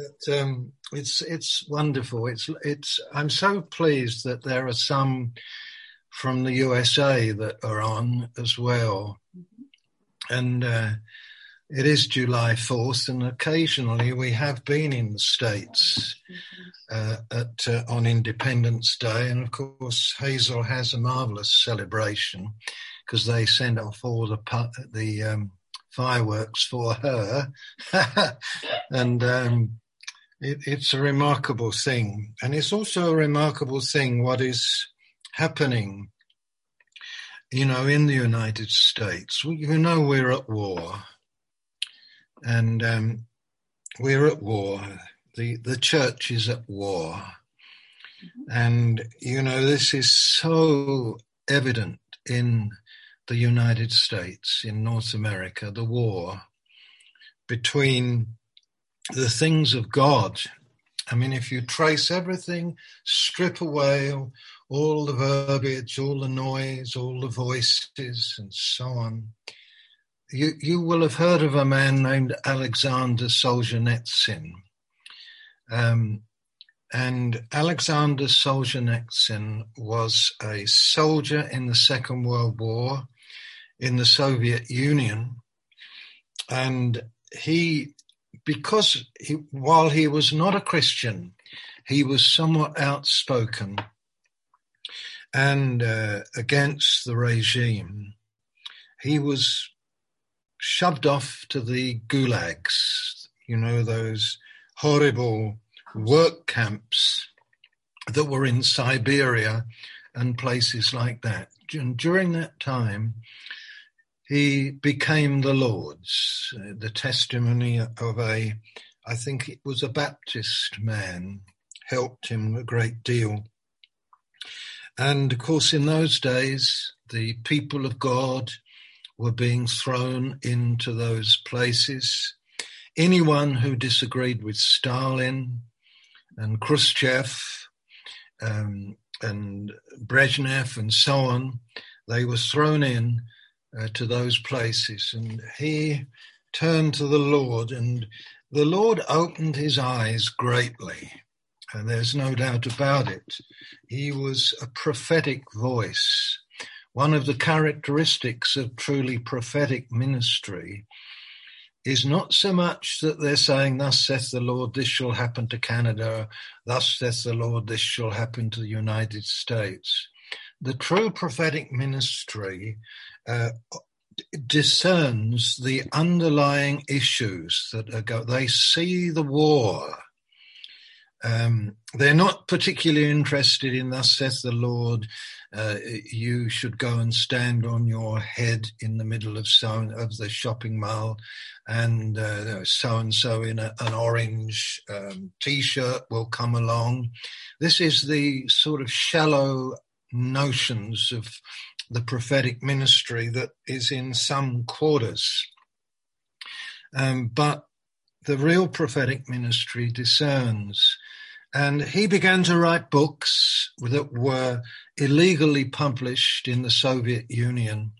But, um, it's it's wonderful. It's it's. I'm so pleased that there are some from the USA that are on as well, and uh, it is July 4th, and occasionally we have been in the States uh, at uh, on Independence Day, and of course Hazel has a marvelous celebration because they send off all the the um, fireworks for her, and um, it, it's a remarkable thing, and it's also a remarkable thing what is happening. You know, in the United States, you know we're at war and um, we're at war. The the church is at war, and you know this is so evident in the United States, in North America, the war between the things of God. I mean, if you trace everything, strip away all the verbiage, all the noise, all the voices, and so on, you, you will have heard of a man named Alexander Solzhenitsyn. Um, and Alexander Solzhenitsyn was a soldier in the Second World War in the Soviet Union. And he, because he, while he was not a Christian, he was somewhat outspoken and uh, against the regime. He was shoved off to the gulags, you know, those horrible work camps that were in Siberia and places like that. And during that time, he became the Lord's, uh, the testimony of a, I think it was a Baptist man, helped him a great deal. And of course, in those days, the people of God were being thrown into those places. Anyone who disagreed with Stalin and Khrushchev um, and Brezhnev and so on, they were thrown in uh, to those places. And he turned to the Lord, and the Lord opened his eyes greatly. And there's no doubt about it. He was a prophetic voice one of the characteristics of truly prophetic ministry is not so much that they're saying, Thus saith the Lord, this shall happen to Canada, thus saith the Lord, this shall happen to the United States. The true prophetic ministry uh, discerns the underlying issues that go. They see the war. Um, they're not particularly interested in thus saith the Lord, uh, you should go and stand on your head in the middle of so of the shopping mall, and so and so in a, an orange um, t-shirt will come along. This is the sort of shallow notions of the prophetic ministry that is in some quarters, um, but the real prophetic ministry discerns and he began to write books that were illegally published in the Soviet Union.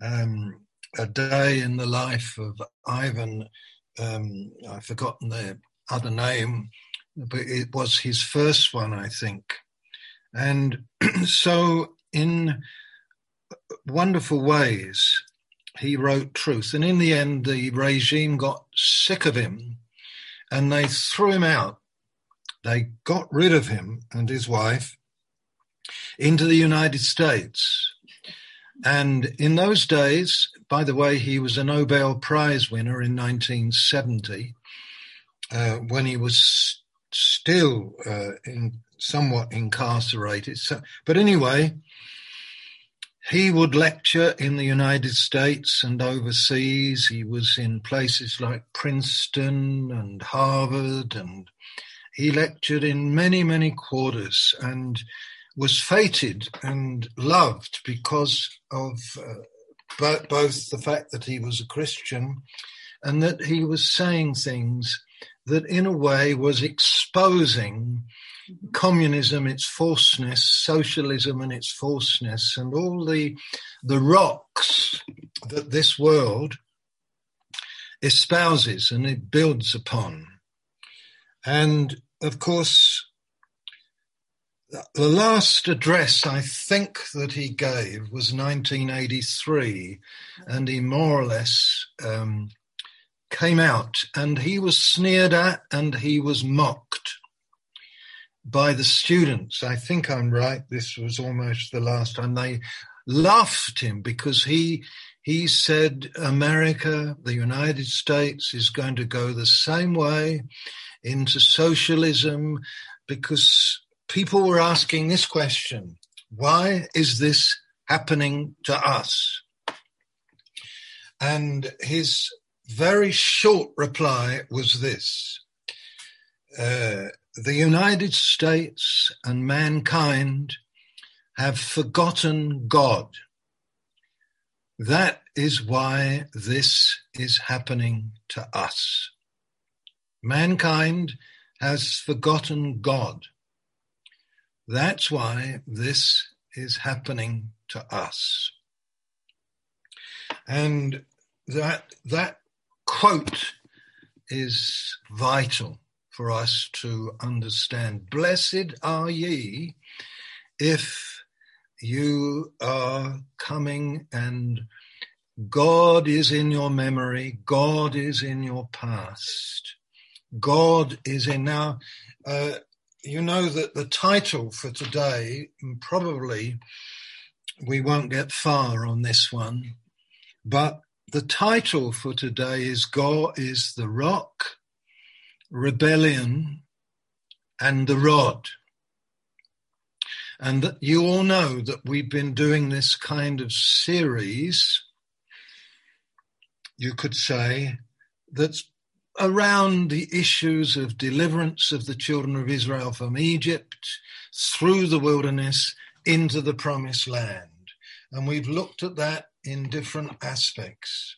Um, a day in the life of Ivan, um, I've forgotten the other name, but it was his first one, I think. And so, in wonderful ways, he wrote truth. And in the end, the regime got sick of him and they threw him out they got rid of him and his wife into the United States. And in those days, by the way, he was a Nobel Prize winner in 1970 uh, when he was still uh, in, somewhat incarcerated. So, but anyway, he would lecture in the United States and overseas. He was in places like Princeton and Harvard and he lectured in many, many quarters and was feted and loved because of uh, both the fact that he was a Christian and that he was saying things that, in a way, was exposing communism, its falseness, socialism, and its falseness, and all the the rocks that this world espouses and it builds upon. And of course, the last address I think that he gave was 1983, and he more or less um, came out and he was sneered at and he was mocked by the students. I think I'm right. This was almost the last time they laughed him because he he said America, the United States, is going to go the same way into socialism because people were asking this question why is this happening to us? And his very short reply was this uh, The United States and mankind have forgotten God. That is why this is happening to us. Mankind has forgotten God. That's why this is happening to us. And that, that quote is vital for us to understand. Blessed are ye if you are coming and God is in your memory, God is in your past, God is in now. Uh, you know that the title for today, probably we won't get far on this one, but the title for today is God is the rock, rebellion, and the rod. And you all know that we've been doing this kind of series, you could say, that's around the issues of deliverance of the children of Israel from Egypt through the wilderness into the promised land. And we've looked at that in different aspects.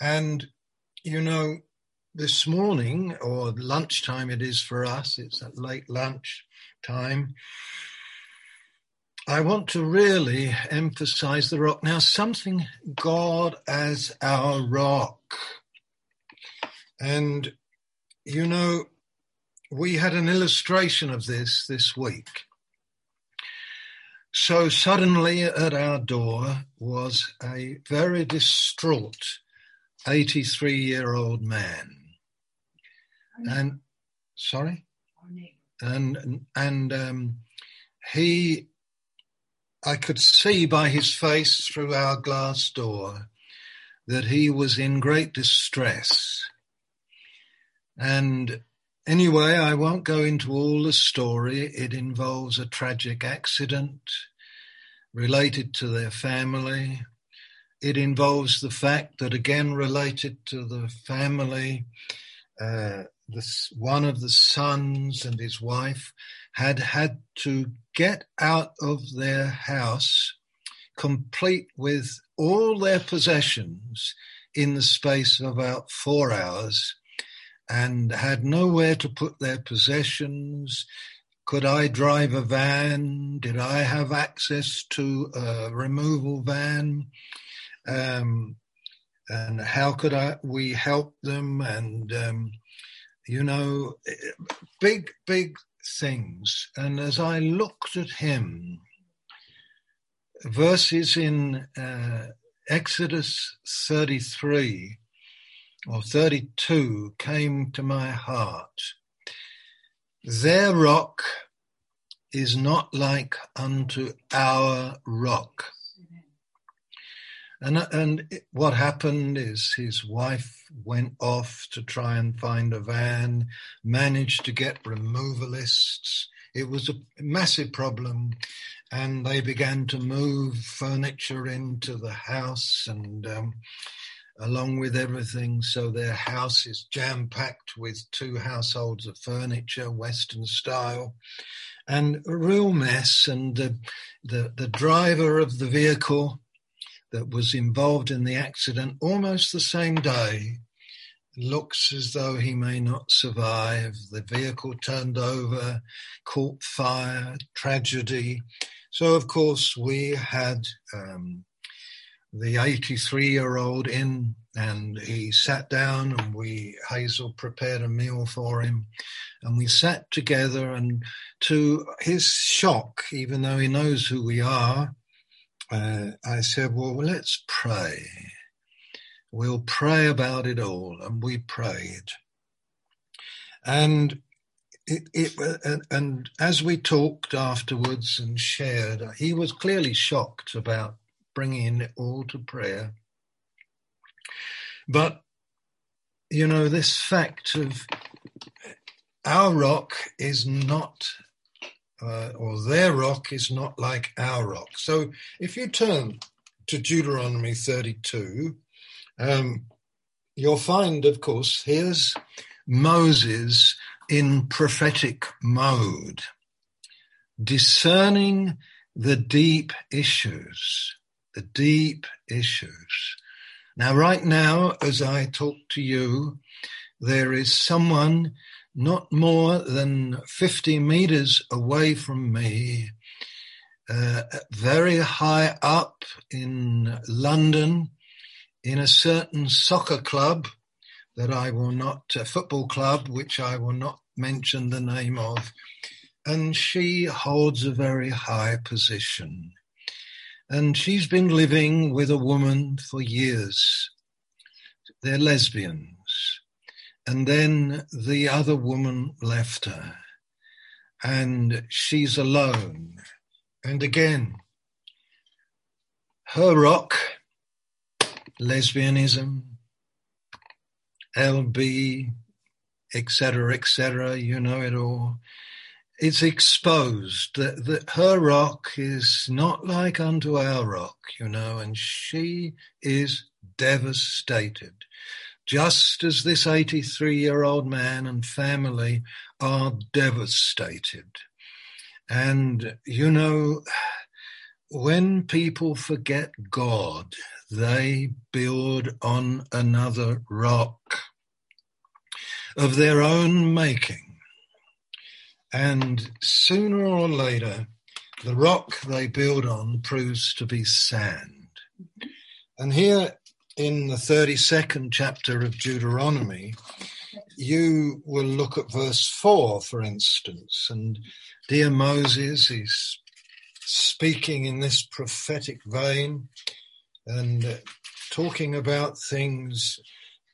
And, you know, this morning or lunchtime it is for us, it's at late lunch time. I want to really emphasize the rock. Now, something God as our rock. And, you know, we had an illustration of this this week. So suddenly at our door was a very distraught 83 year old man. And, sorry? And, and, um, he I could see by his face through our glass door that he was in great distress. And anyway, I won't go into all the story. It involves a tragic accident related to their family. It involves the fact that, again, related to the family, uh, one of the sons and his wife had had to get out of their house complete with all their possessions in the space of about four hours and had nowhere to put their possessions. Could I drive a van? Did I have access to a removal van? Um, and how could I, we help them? And, um, you know, big, big things. And as I looked at him, verses in uh, Exodus 33 or 32 came to my heart. Their rock is not like unto our rock. And, and what happened is his wife went off to try and find a van, managed to get removalists. It was a massive problem. And they began to move furniture into the house and um, along with everything. So their house is jam packed with two households of furniture, Western style, and a real mess. And the, the, the driver of the vehicle that was involved in the accident almost the same day looks as though he may not survive. The vehicle turned over, caught fire, tragedy. So, of course, we had um, the 83 year old in and he sat down and we, Hazel prepared a meal for him. And we sat together, and to his shock, even though he knows who we are, uh, I said, Well, let's pray. We'll pray about it all. And we prayed. And it, it and, and as we talked afterwards and shared, he was clearly shocked about bringing it all to prayer. But, you know, this fact of our rock is not, uh, or their rock is not like our rock. So if you turn to Deuteronomy 32, um, you'll find, of course, here's Moses in prophetic mode, discerning the deep issues, the deep issues. Now, right now, as I talk to you, there is someone not more than 50 meters away from me, uh, very high up in London, in a certain soccer club that I will not, a football club, which I will not mention the name of, and she holds a very high position. And she's been living with a woman for years. They're lesbians. And then the other woman left her. And she's alone. And again, her rock, lesbianism, LB, etc., etc., you know it all. It's exposed that, that her rock is not like unto our rock, you know, and she is devastated. Just as this 83 year old man and family are devastated. And, you know, when people forget God, they build on another rock of their own making. And sooner or later, the rock they build on proves to be sand. And here in the 32nd chapter of Deuteronomy, you will look at verse 4, for instance. And dear Moses is speaking in this prophetic vein and talking about things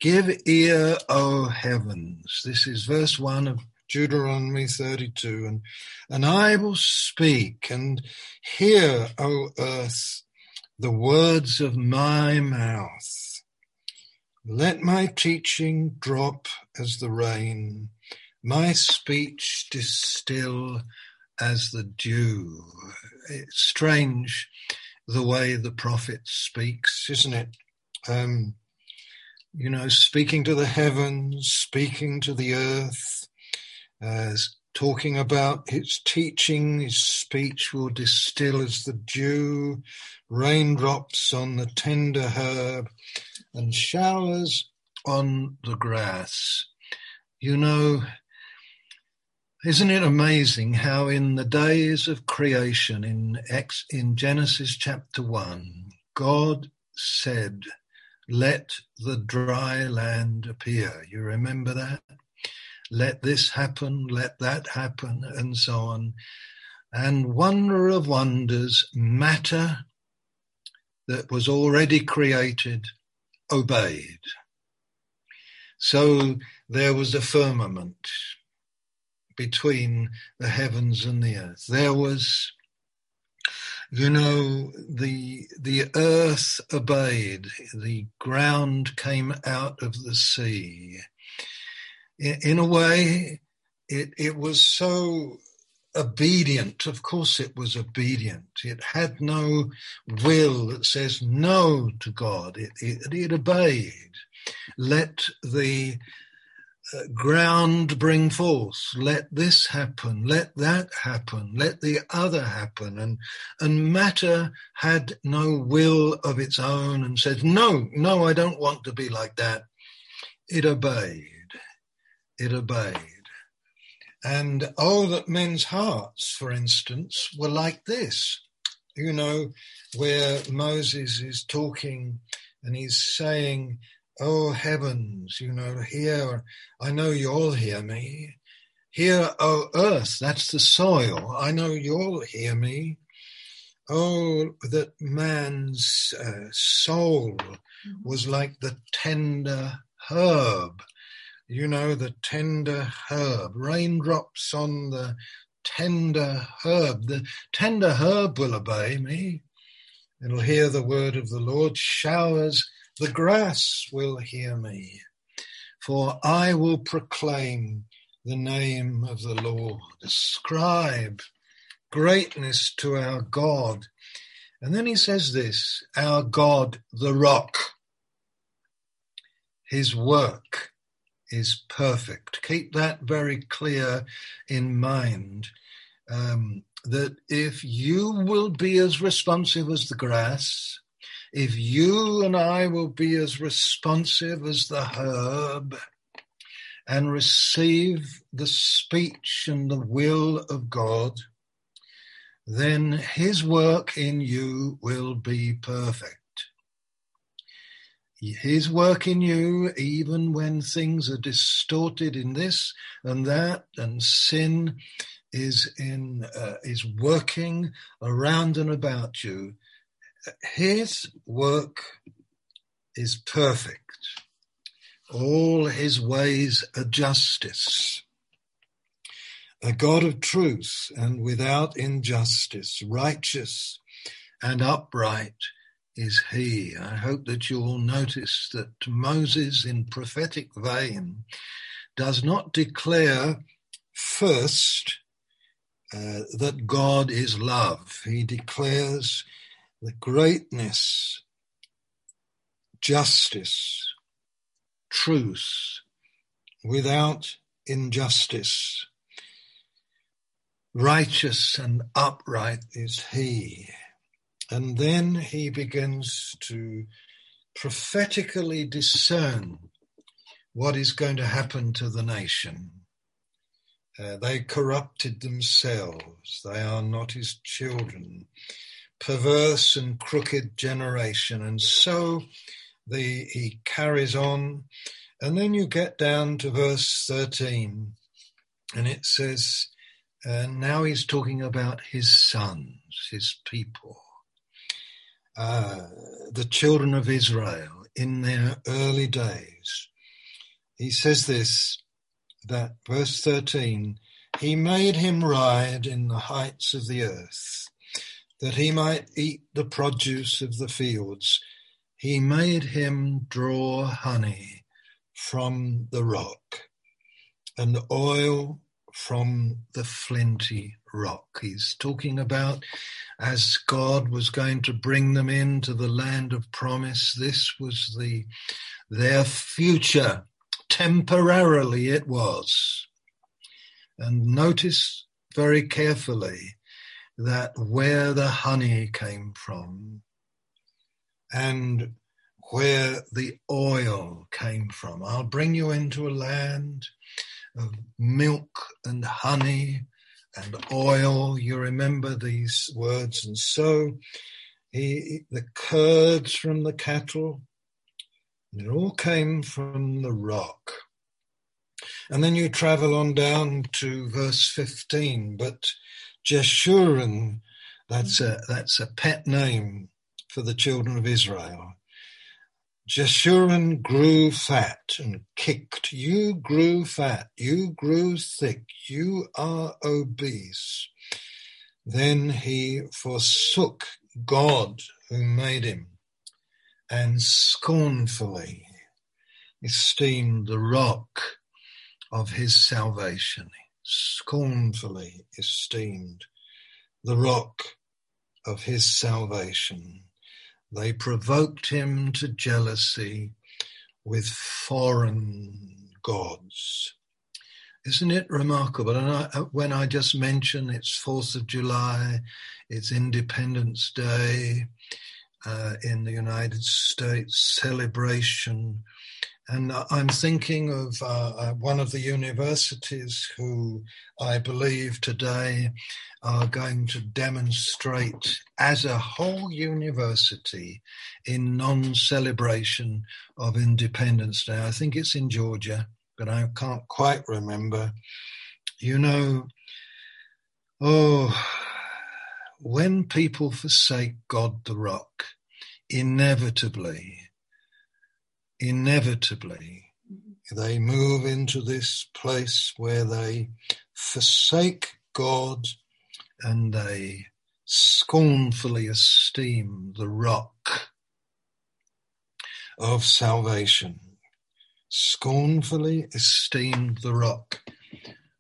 Give ear, O heavens. This is verse 1 of Deuteronomy 32. And, and I will speak and hear, O earth, the words of my mouth. Let my teaching drop as the rain, my speech distill as the dew. It's strange the way the prophet speaks, isn't it? Um, you know, speaking to the heavens, speaking to the earth, uh, talking about his teaching, his speech will distill as the dew, raindrops on the tender herb, and showers on the grass. You know, isn't it amazing how in the days of creation in Ex, in Genesis chapter 1, God said, let the dry land appear. You remember that? Let this happen, let that happen, and so on. And wonder of wonders, matter that was already created obeyed. So there was a firmament between the heavens and the earth. There was you know, the the earth obeyed, the ground came out of the sea. In, in a way, it it was so obedient. Of course, it was obedient. It had no will that says no to God. It, it, it obeyed. Let the uh, ground bring forth. Let this happen. Let that happen. Let the other happen. And, and matter had no will of its own and said, no, no, I don't want to be like that. It obeyed. It obeyed. And oh, that men's hearts, for instance, were like this. You know, where Moses is talking and he's saying, Oh heavens, you know, hear, I know you all hear me. Hear, oh earth, that's the soil. I know you'll hear me. Oh, that man's uh, soul was like the tender herb. You know, the tender herb. Raindrops on the tender herb. The tender herb will obey me. It'll hear the word of the Lord. Showers, the grass will hear me. For I will proclaim the name of the Lord. Ascribe greatness to our God. And then he says this, our God, the rock. His work is perfect. Keep that very clear in mind. Um, that if you will be as responsive as the grass, if you and I will be as responsive as the herb and receive the speech and the will of God, then his work in you will be perfect. His work in you, even when things are distorted in this and that, and sin is in uh, is working around and about you. His work is perfect. All his ways are justice a God of truth and without injustice, righteous and upright is he. I hope that you will notice that Moses, in prophetic vein, does not declare first uh, that God is love. He declares the greatness, justice, truth, without injustice righteous and upright is he. And then he begins to prophetically discern what is going to happen to the nation. Uh, they corrupted themselves. They are not his children. Perverse and crooked generation. And so the, he carries on. And then you get down to verse 13, and it says, and now he's talking about his sons, his people, uh, the children of Israel in their early days. He says this, that verse 13, he made him ride in the heights of the earth, that he might eat the produce of the fields. He made him draw honey from the rock and oil from the flinty rock. He's talking about as God was going to bring them into the land of promise. This was the their future. Temporarily it was. And notice very carefully that where the honey came from and where the oil came from. I'll bring you into a land of milk and honey and oil. You remember these words. And so he, the curds from the cattle, it all came from the rock. And then you travel on down to verse 15, but Jeshurun, that's a, that's a pet name for the children of Israel. Jeshurun grew fat and kicked. You grew fat. You grew thick. You are obese. Then he forsook God who made him and scornfully esteemed the rock of his salvation. Scornfully esteemed the rock of his salvation. They provoked him to jealousy with foreign gods. Isn't it remarkable? And I, uh, when I just mention it's 4th of July, it's Independence Day uh, in the United States, celebration. And I'm thinking of uh, uh one of the universities who I believe today are going to demonstrate as a whole university in non-celebration of Independence Day. I think it's in Georgia, but I can't quite remember. You know, oh, when people forsake God the rock, inevitably, inevitably, they move into this place where they forsake God and they scornfully esteem the rock of salvation. Scornfully esteem the rock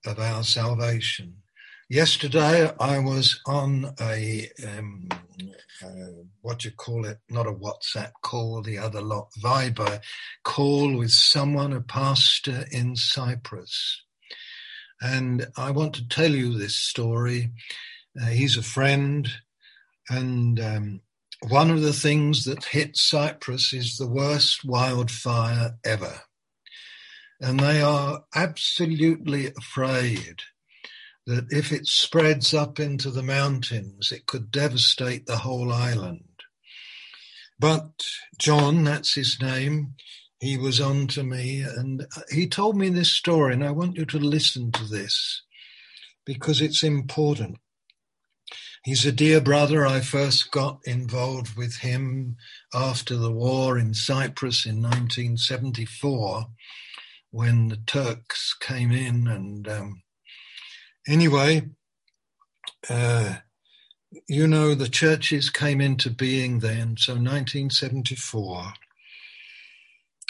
of our salvation. Yesterday, I was on a um, uh, what do you call it? Not a WhatsApp call, the other lot, Viber call with someone, a pastor in Cyprus, and I want to tell you this story. Uh, he's a friend, and um, one of the things that hit Cyprus is the worst wildfire ever, and they are absolutely afraid that if it spreads up into the mountains, it could devastate the whole island. But John, that's his name, he was on to me and he told me this story, and I want you to listen to this because it's important. He's a dear brother. I first got involved with him after the war in Cyprus in 1974 when the Turks came in and um, Anyway, uh, you know, the churches came into being then, so 1974.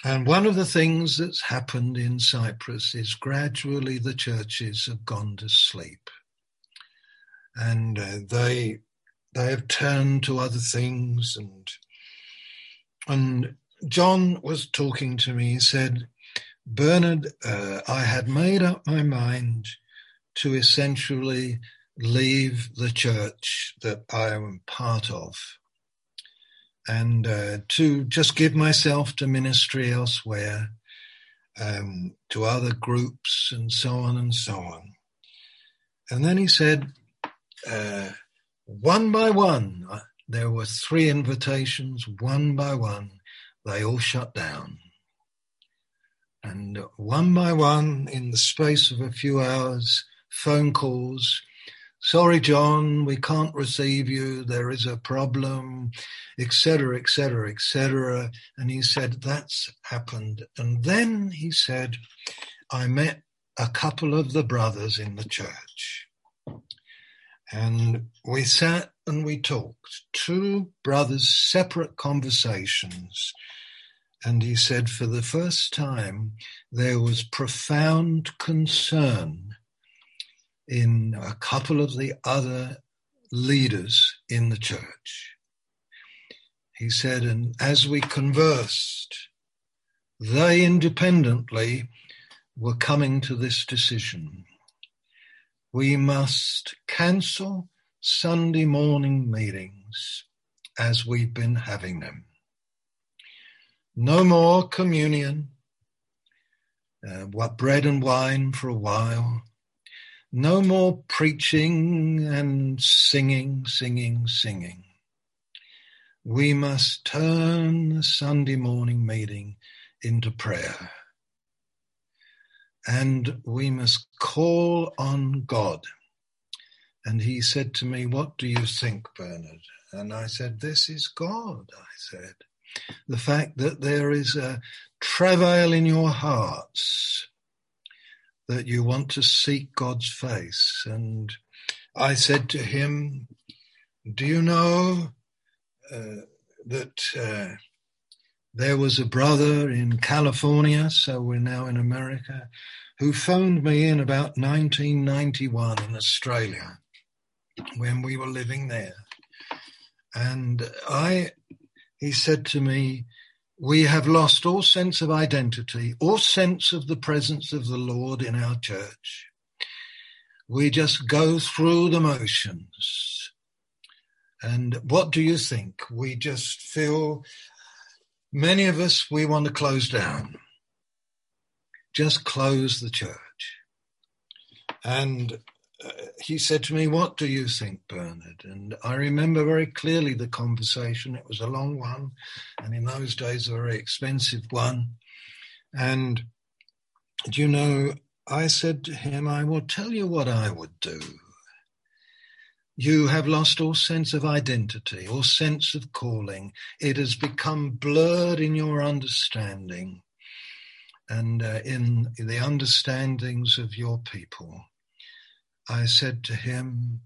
And one of the things that's happened in Cyprus is gradually the churches have gone to sleep. And uh, they they have turned to other things and and John was talking to me. He said, Bernard, uh, I had made up my mind to essentially leave the church that I am part of and uh, to just give myself to ministry elsewhere, um, to other groups, and so on and so on. And then he said, uh, one by one, uh, there were three invitations, one by one, they all shut down. And one by one, in the space of a few hours, phone calls. Sorry, John, we can't receive you. There is a problem, etc., etc., etc. And he said, That's happened. And then he said, I met a couple of the brothers in the church. And we sat and we talked, two brothers, separate conversations. And he said, for the first time, there was profound concern in a couple of the other leaders in the church. He said, and as we conversed, they independently were coming to this decision. We must cancel Sunday morning meetings as we've been having them. No more communion, uh, what bread and wine for a while, no more preaching and singing, singing, singing. We must turn the Sunday morning meeting into prayer. And we must call on God. And he said to me, What do you think, Bernard? And I said, This is God, I said. The fact that there is a travail in your hearts that you want to seek God's face. And I said to him, Do you know uh, that uh, there was a brother in California, so we're now in America, who phoned me in about 1991 in Australia when we were living there. And I, he said to me, we have lost all sense of identity, all sense of the presence of the Lord in our church. We just go through the motions. And what do you think? We just feel, many of us, we want to close down. Just close the church. And he said to me, What do you think, Bernard? And I remember very clearly the conversation. It was a long one, and in those days, a very expensive one. And, do you know, I said to him, I will tell you what I would do. You have lost all sense of identity, all sense of calling. It has become blurred in your understanding and uh, in the understandings of your people. I said to him,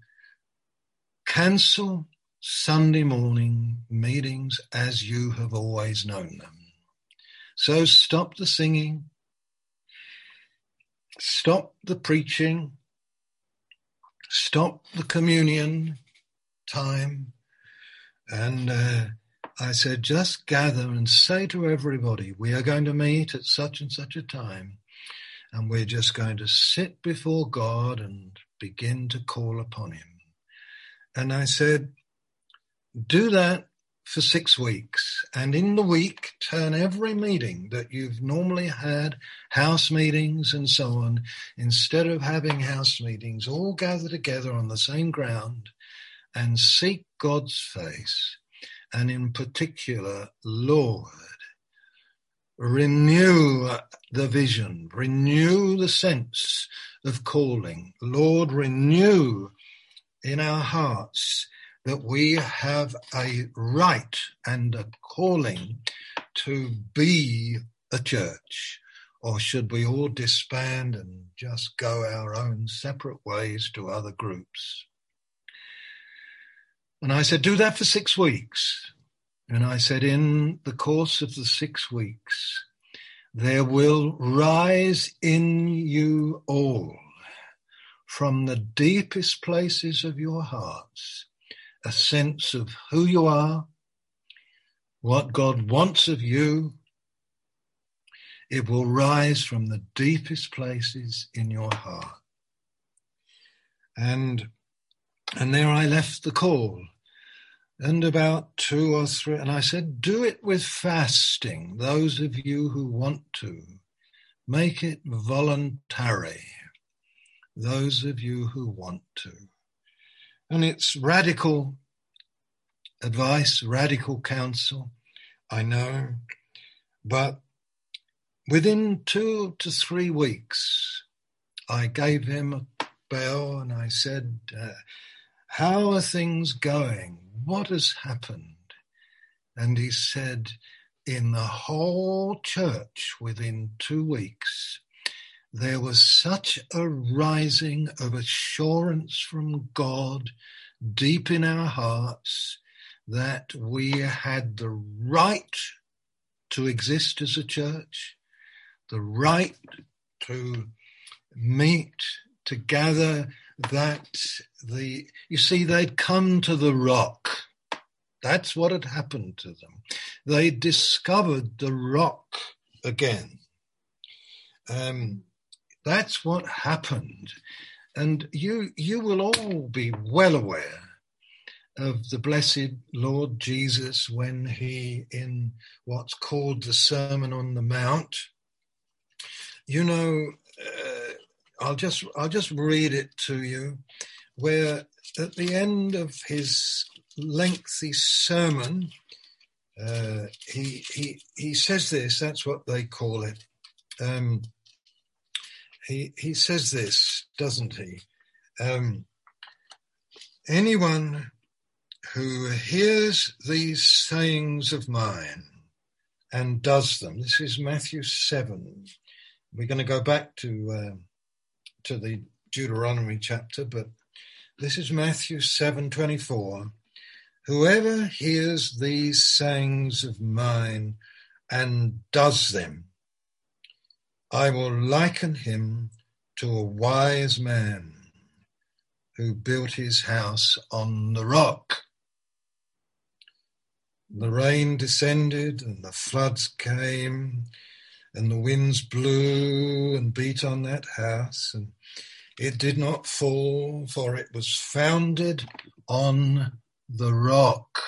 cancel Sunday morning meetings as you have always known them. So stop the singing, stop the preaching, stop the communion time, and uh, I said, just gather and say to everybody, we are going to meet at such and such a time, and we're just going to sit before God and begin to call upon Him. And I said, do that for six weeks. And in the week, turn every meeting that you've normally had, house meetings and so on, instead of having house meetings, all gather together on the same ground and seek God's face and in particular, Lord, renew the vision, renew the sense of calling. Lord, renew in our hearts that we have a right and a calling to be a church. Or should we all disband and just go our own separate ways to other groups? And I said, do that for six weeks. And I said, in the course of the six weeks, there will rise in you all from the deepest places of your hearts a sense of who you are, what God wants of you. It will rise from the deepest places in your heart. And, and there I left the call and about two or three. And I said, do it with fasting. Those of you who want to, make it voluntary. Those of you who want to. And it's radical advice, radical counsel, I know. But within two to three weeks, I gave him a bell and I said, uh, How are things going? What has happened? And he said, in the whole church within two weeks, there was such a rising of assurance from God deep in our hearts that we had the right to exist as a church, the right to meet, to gather, that the, you see, they'd come to the rock. That's what had happened to them. They discovered the rock again. Um, that's what happened. And you, you will all be well aware of the blessed Lord Jesus when he, in what's called the Sermon on the Mount, you know, I'll just I'll just read it to you, where at the end of his lengthy sermon, uh, he he he says this. That's what they call it. Um, he he says this, doesn't he? Um, anyone who hears these sayings of mine and does them. This is Matthew seven. We're going to go back to. Uh, to the Deuteronomy chapter, but this is Matthew 7:24. Whoever hears these sayings of mine and does them, I will liken him to a wise man who built his house on the rock. The rain descended and the floods came and the winds blew and beat on that house, and it did not fall, for it was founded on the rock.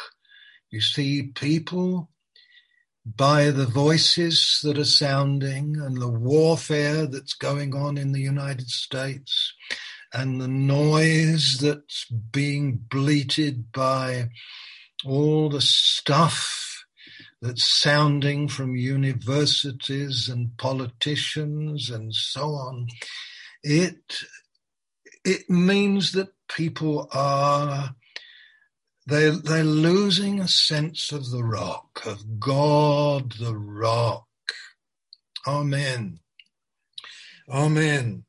You see, people, by the voices that are sounding and the warfare that's going on in the United States, and the noise that's being bleated by all the stuff that's sounding from universities and politicians and so on. It, it means that people are they they're losing a sense of the rock, of God the rock. Amen. Amen.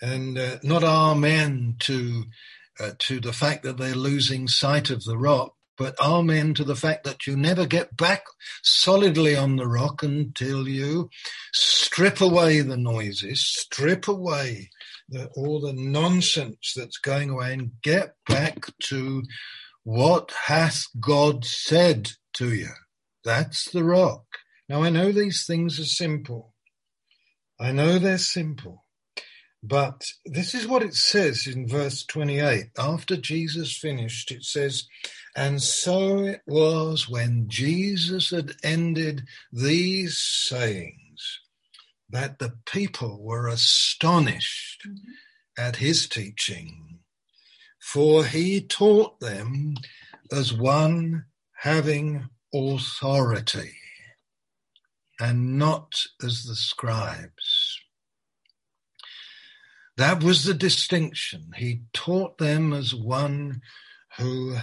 And uh, not amen to uh, to the fact that they're losing sight of the rock, but amen to the fact that you never get back solidly on the rock until you strip away the noises, strip away the, all the nonsense that's going away and get back to what hath God said to you? That's the rock. Now I know these things are simple. I know they're simple. But this is what it says in verse 28. After Jesus finished, it says, And so it was when Jesus had ended these sayings that the people were astonished mm-hmm. at his teaching for he taught them as one having authority and not as the scribes. That was the distinction. He taught them as one who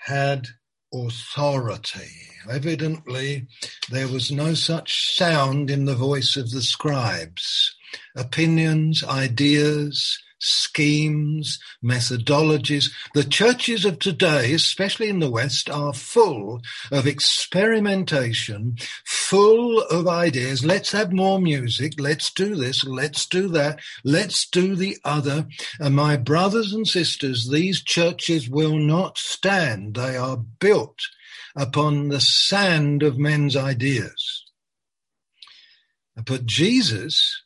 had authority. Evidently, there was no such sound in the voice of the scribes. Opinions, ideas, schemes, methodologies. The churches of today, especially in the West, are full of experimentation, full of ideas. Let's have more music. Let's do this. Let's do that. Let's do the other. And my brothers and sisters, these churches will not stand. They are built upon the sand of men's ideas. But Jesus,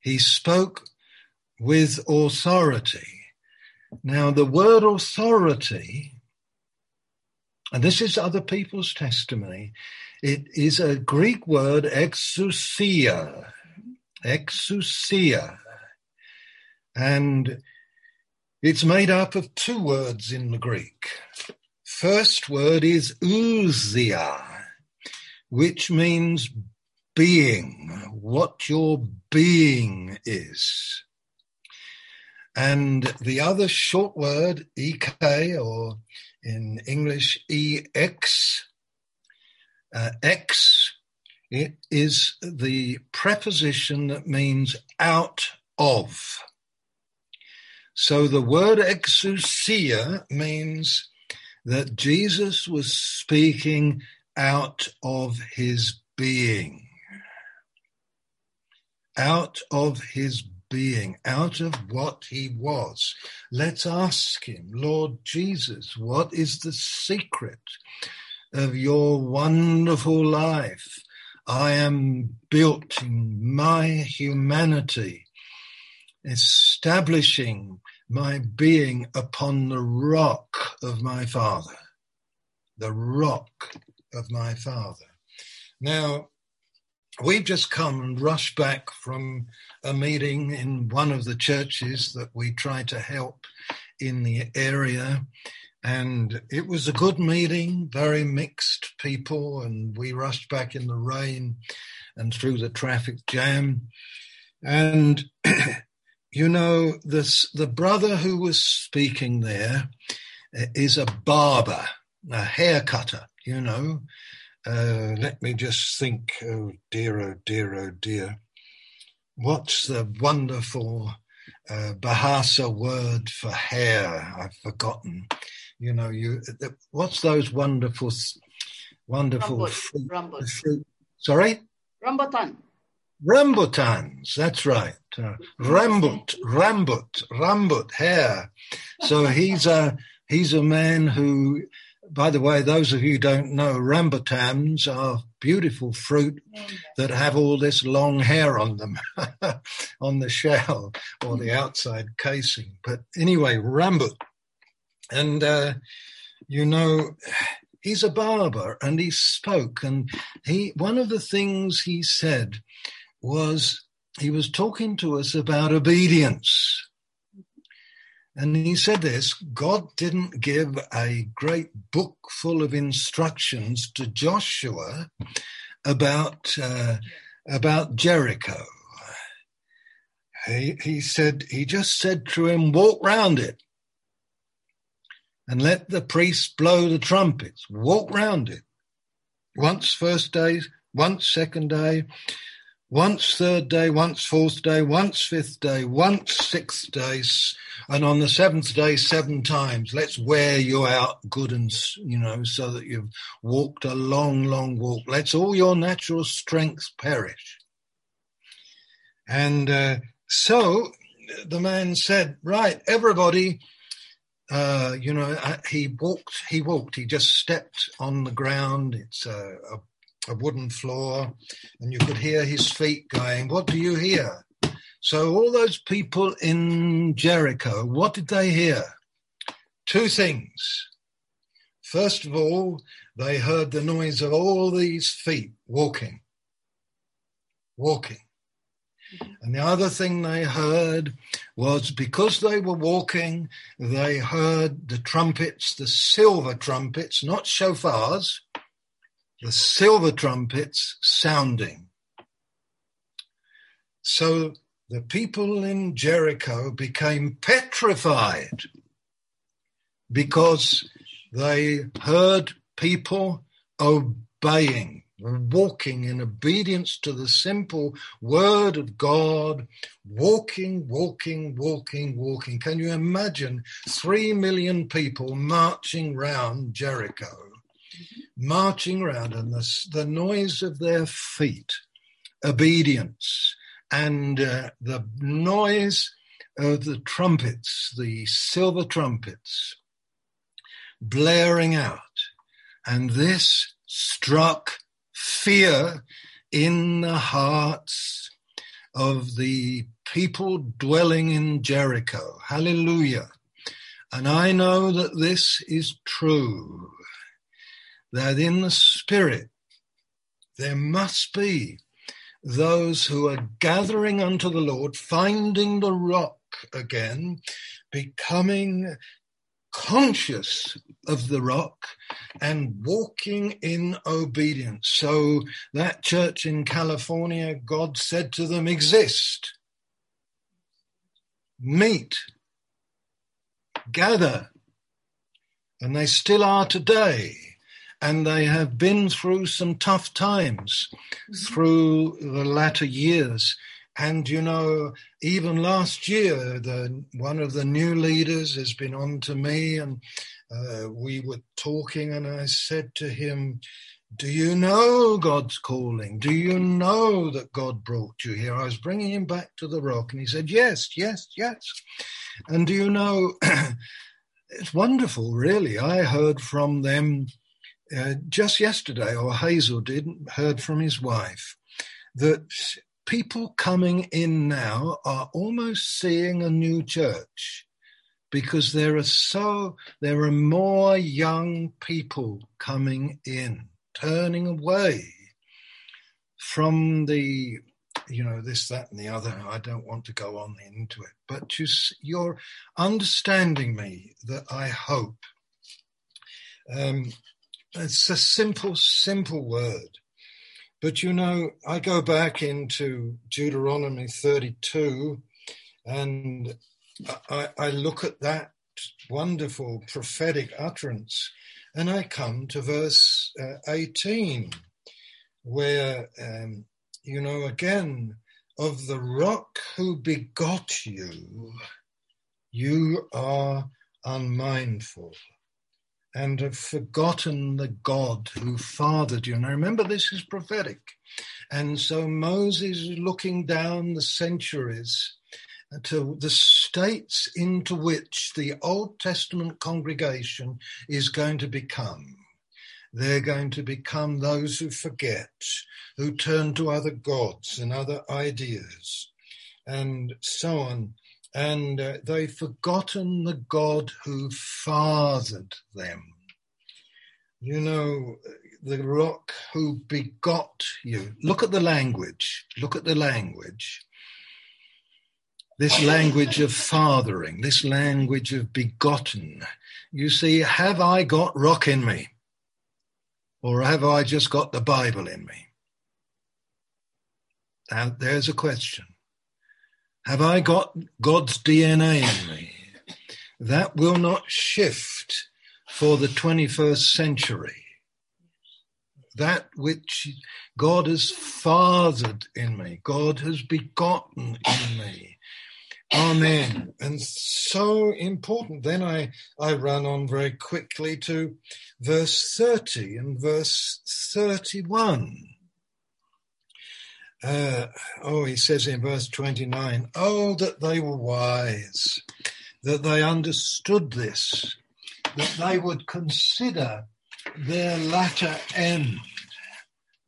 he spoke with authority. Now, the word authority, and this is other people's testimony, it is a Greek word, exousia, exousia. And it's made up of two words in the Greek. First word is ousia, which means being, what your being is. And the other short word, ek, or in English, ex, uh, x, it is the preposition that means out of. So the word exousia means that Jesus was speaking out of his being. Out of his being, out of what he was. Let's ask him, Lord Jesus, what is the secret of your wonderful life? I am built in my humanity, establishing my being upon the rock of my Father, the rock of my Father. Now, we've just come and rushed back from a meeting in one of the churches that we try to help in the area. And it was a good meeting, very mixed people, and we rushed back in the rain and through the traffic jam. And, you know, this, the brother who was speaking there is a barber, a hair cutter, you know, uh, let me just think. Oh dear, oh dear, oh dear. What's the wonderful uh, Bahasa word for hair? I've forgotten. You know, you. What's those wonderful, wonderful Rambut. fruit, fruit? Sorry, Rambutan. rambutans. That's right. Uh, rambut, rambut, rambut, hair. So he's a he's a man who by the way, those of you who don't know, rambutans are beautiful fruit that have all this long hair on them, on the shell or the outside casing. But anyway, rambut. And, uh, you know, he's a barber and he spoke and he, one of the things he said was he was talking to us about obedience. And he said this God didn't give a great book full of instructions to Joshua about, uh, about Jericho. He, he said, he just said to him, walk round it and let the priests blow the trumpets. Walk round it. Once first day, once second day, once third day, once fourth day, once fifth day, once sixth day, and on the seventh day, seven times. Let's wear you out good and, you know, so that you've walked a long, long walk. Let's all your natural strength perish. And uh, so the man said, right, everybody, uh, you know, uh, he walked, he walked, he just stepped on the ground. It's a, a a wooden floor, and you could hear his feet going, What do you hear? So, all those people in Jericho, what did they hear? Two things. First of all, they heard the noise of all these feet walking, walking. Mm-hmm. And the other thing they heard was because they were walking, they heard the trumpets, the silver trumpets, not shofars, the silver trumpets sounding. So the people in Jericho became petrified because they heard people obeying, walking in obedience to the simple word of God, walking, walking, walking, walking. Can you imagine three million people marching round Jericho? Marching around and the, the noise of their feet, obedience, and uh, the noise of the trumpets, the silver trumpets, blaring out. And this struck fear in the hearts of the people dwelling in Jericho. Hallelujah. And I know that this is true that in the spirit there must be those who are gathering unto the Lord, finding the rock again, becoming conscious of the rock and walking in obedience. So that church in California, God said to them, exist, meet, gather. And they still are today and they have been through some tough times through the latter years. And you know, even last year, the one of the new leaders has been on to me, and uh, we were talking, and I said to him, "Do you know God's calling? Do you know that God brought you here?" I was bringing him back to the rock, and he said, "Yes, yes, yes." And do you know? it's wonderful, really. I heard from them uh, just yesterday, or Hazel did, heard from his wife that people coming in now are almost seeing a new church because there are so there are more young people coming in turning away from the you know this that and the other. I don't want to go on into it. But you, you're understanding me that i hope um, it's a simple, simple word. But you know, I go back into Deuteronomy 32 and I, I look at that wonderful prophetic utterance and I come to verse uh, 18 where, um, you know, again, of the rock who begot you, you are unmindful and have forgotten the God who fathered you. Now remember, this is prophetic. And so Moses is looking down the centuries to the states into which the Old Testament congregation is going to become. They're going to become those who forget, who turn to other gods and other ideas, and so on and uh, they've forgotten the God who fathered them. You know, the rock who begot you. Look at the language. Look at the language. this language of fathering, this language of begotten. You see, have I got rock in me? Or have I just got the Bible in me? Now, there's a question. Have I got God's DNA in me? That will not shift for the 21st century. That which God has fathered in me, God has begotten in me. Amen. And so important. Then I, I run on very quickly to verse 30 and verse 31. Uh, oh, he says in verse 29, oh, that they were wise, that they understood this, that they would consider their latter end.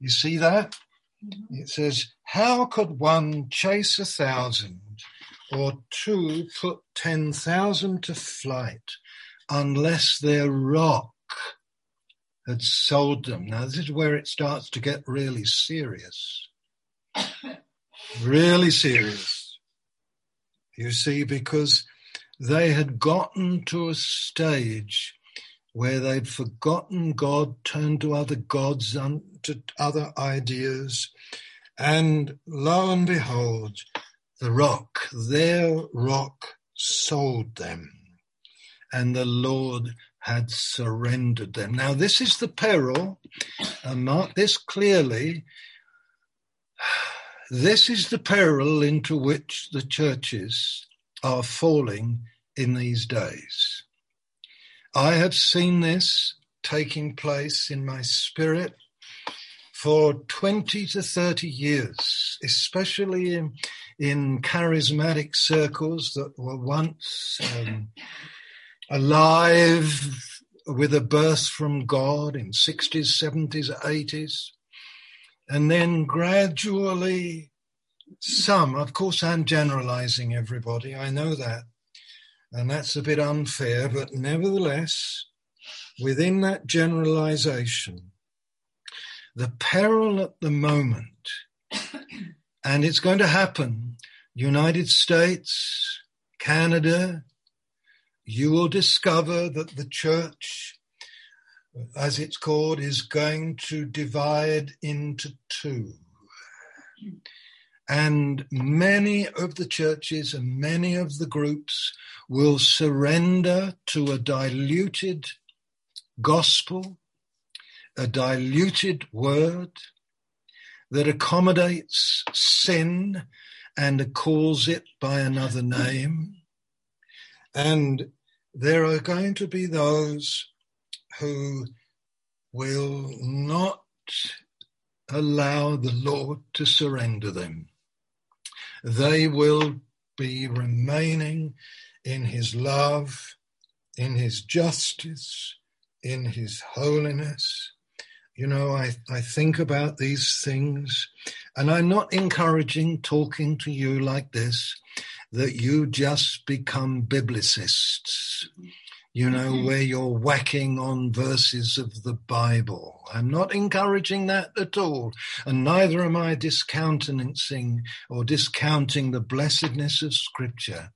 You see that? Mm-hmm. It says, how could one chase a thousand or two put 10,000 to flight unless their rock had sold them? Now, this is where it starts to get really serious really serious. You see, because they had gotten to a stage where they'd forgotten God, turned to other gods, and to other ideas, and lo and behold, the rock, their rock, sold them, and the Lord had surrendered them. Now, this is the peril, and mark this clearly this is the peril into which the churches are falling in these days. I have seen this taking place in my spirit for 20 to 30 years, especially in, in charismatic circles that were once um, alive with a birth from God in 60s, 70s, 80s. And then gradually, some, of course, I'm generalizing everybody, I know that. And that's a bit unfair, but nevertheless, within that generalization, the peril at the moment, and it's going to happen, United States, Canada, you will discover that the church as it's called, is going to divide into two. And many of the churches and many of the groups will surrender to a diluted gospel, a diluted word that accommodates sin and calls it by another name. And there are going to be those who will not allow the Lord to surrender them. They will be remaining in his love, in his justice, in his holiness. You know, I, I think about these things, and I'm not encouraging talking to you like this that you just become biblicists you know, mm-hmm. where you're whacking on verses of the Bible. I'm not encouraging that at all. And neither am I discountenancing or discounting the blessedness of Scripture.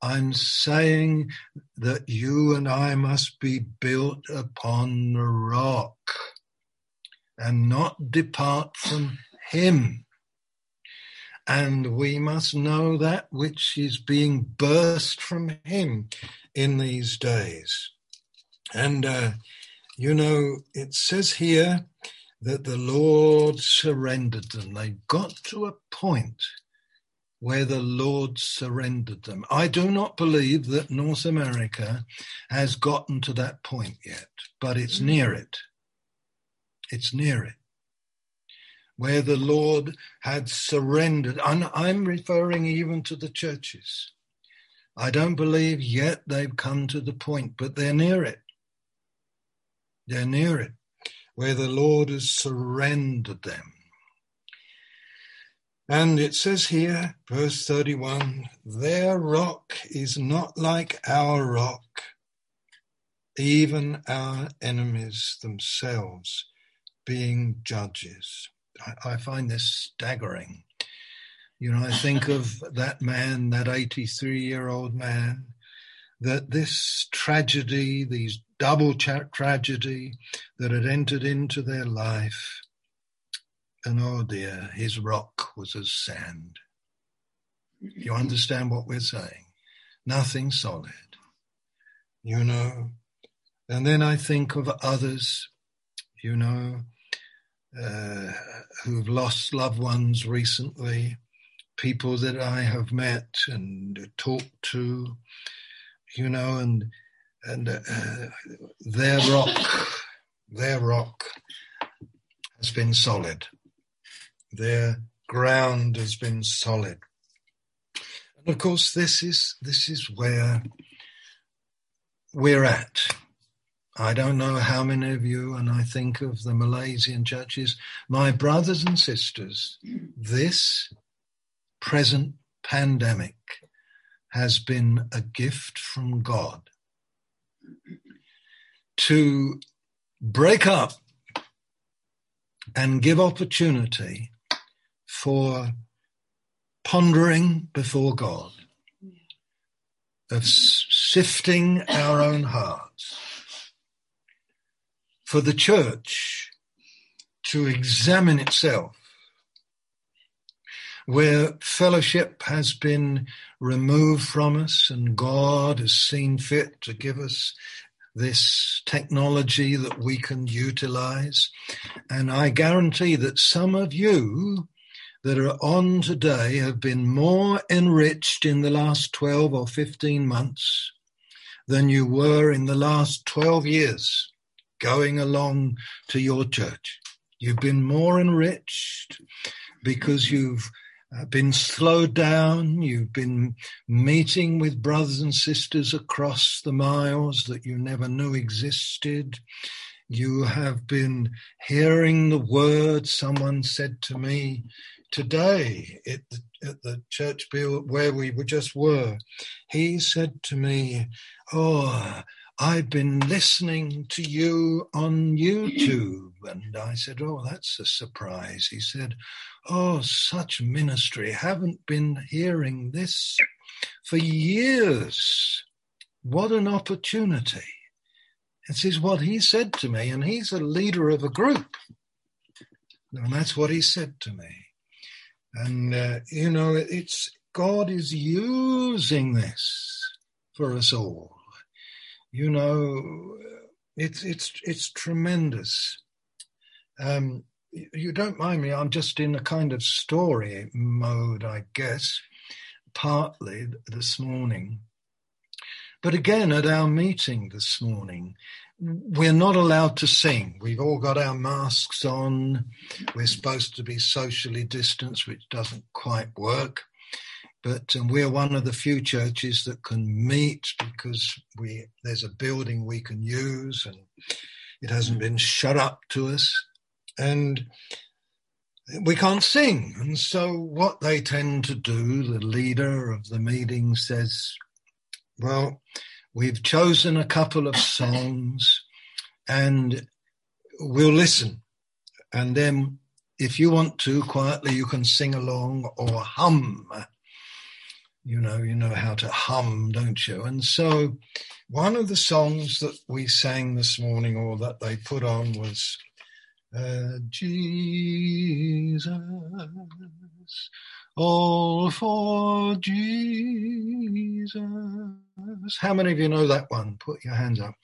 I'm saying that you and I must be built upon the rock and not depart from Him. And we must know that which is being burst from Him in these days. And, uh, you know, it says here that the Lord surrendered them. They got to a point where the Lord surrendered them. I do not believe that North America has gotten to that point yet, but it's near it. It's near it. Where the Lord had surrendered. And I'm referring even to the churches. I don't believe yet they've come to the point, but they're near it. They're near it, where the Lord has surrendered them. And it says here, verse 31, their rock is not like our rock, even our enemies themselves being judges. I, find this staggering You know, I think of that man, that 83 year old man, that this tragedy, these double tra- tragedy that had entered into their life, and oh dear, his rock was as sand. You understand what we're saying? Nothing solid. You know, and then I think of others, you know, uh, who've lost loved ones recently, people that I have met and talked to, you know, and and uh, their rock, their rock has been solid. Their ground has been solid. And of course, this is this is where we're at. I don't know how many of you, and I think of the Malaysian churches, my brothers and sisters, this present pandemic has been a gift from God. To break up and give opportunity for pondering before God, of sifting our own hearts, for the church to examine itself where fellowship has been removed from us and God has seen fit to give us this technology that we can utilize. And I guarantee that some of you that are on today have been more enriched in the last 12 or 15 months than you were in the last 12 years going along to your church. You've been more enriched because you've uh, been slowed down. You've been meeting with brothers and sisters across the miles that you never knew existed. You have been hearing the word. Someone said to me today at the, at the church where we just were, he said to me, Oh, I've been listening to you on YouTube. And I said, Oh, that's a surprise. He said, Oh, such ministry. Haven't been hearing this for years. What an opportunity. This is what he said to me. And he's a leader of a group. And that's what he said to me. And, uh, you know, it's God is using this for us all you know, it's it's it's tremendous. Um, you don't mind me? I'm just in a kind of story mode, I guess, partly this morning. But again, at our meeting this morning, we're not allowed to sing. We've all got our masks on. We're supposed to be socially distanced, which doesn't quite work but um, we're one of the few churches that can meet because we there's a building we can use and it hasn't been shut up to us. And we can't sing. And so what they tend to do the leader of the meeting says well we've chosen a couple of songs and we'll listen. And then if you want to quietly you can sing along or hum you know, you know how to hum, don't you? And so one of the songs that we sang this morning or that they put on was uh, Jesus, all for Jesus. How many of you know that one? Put your hands up.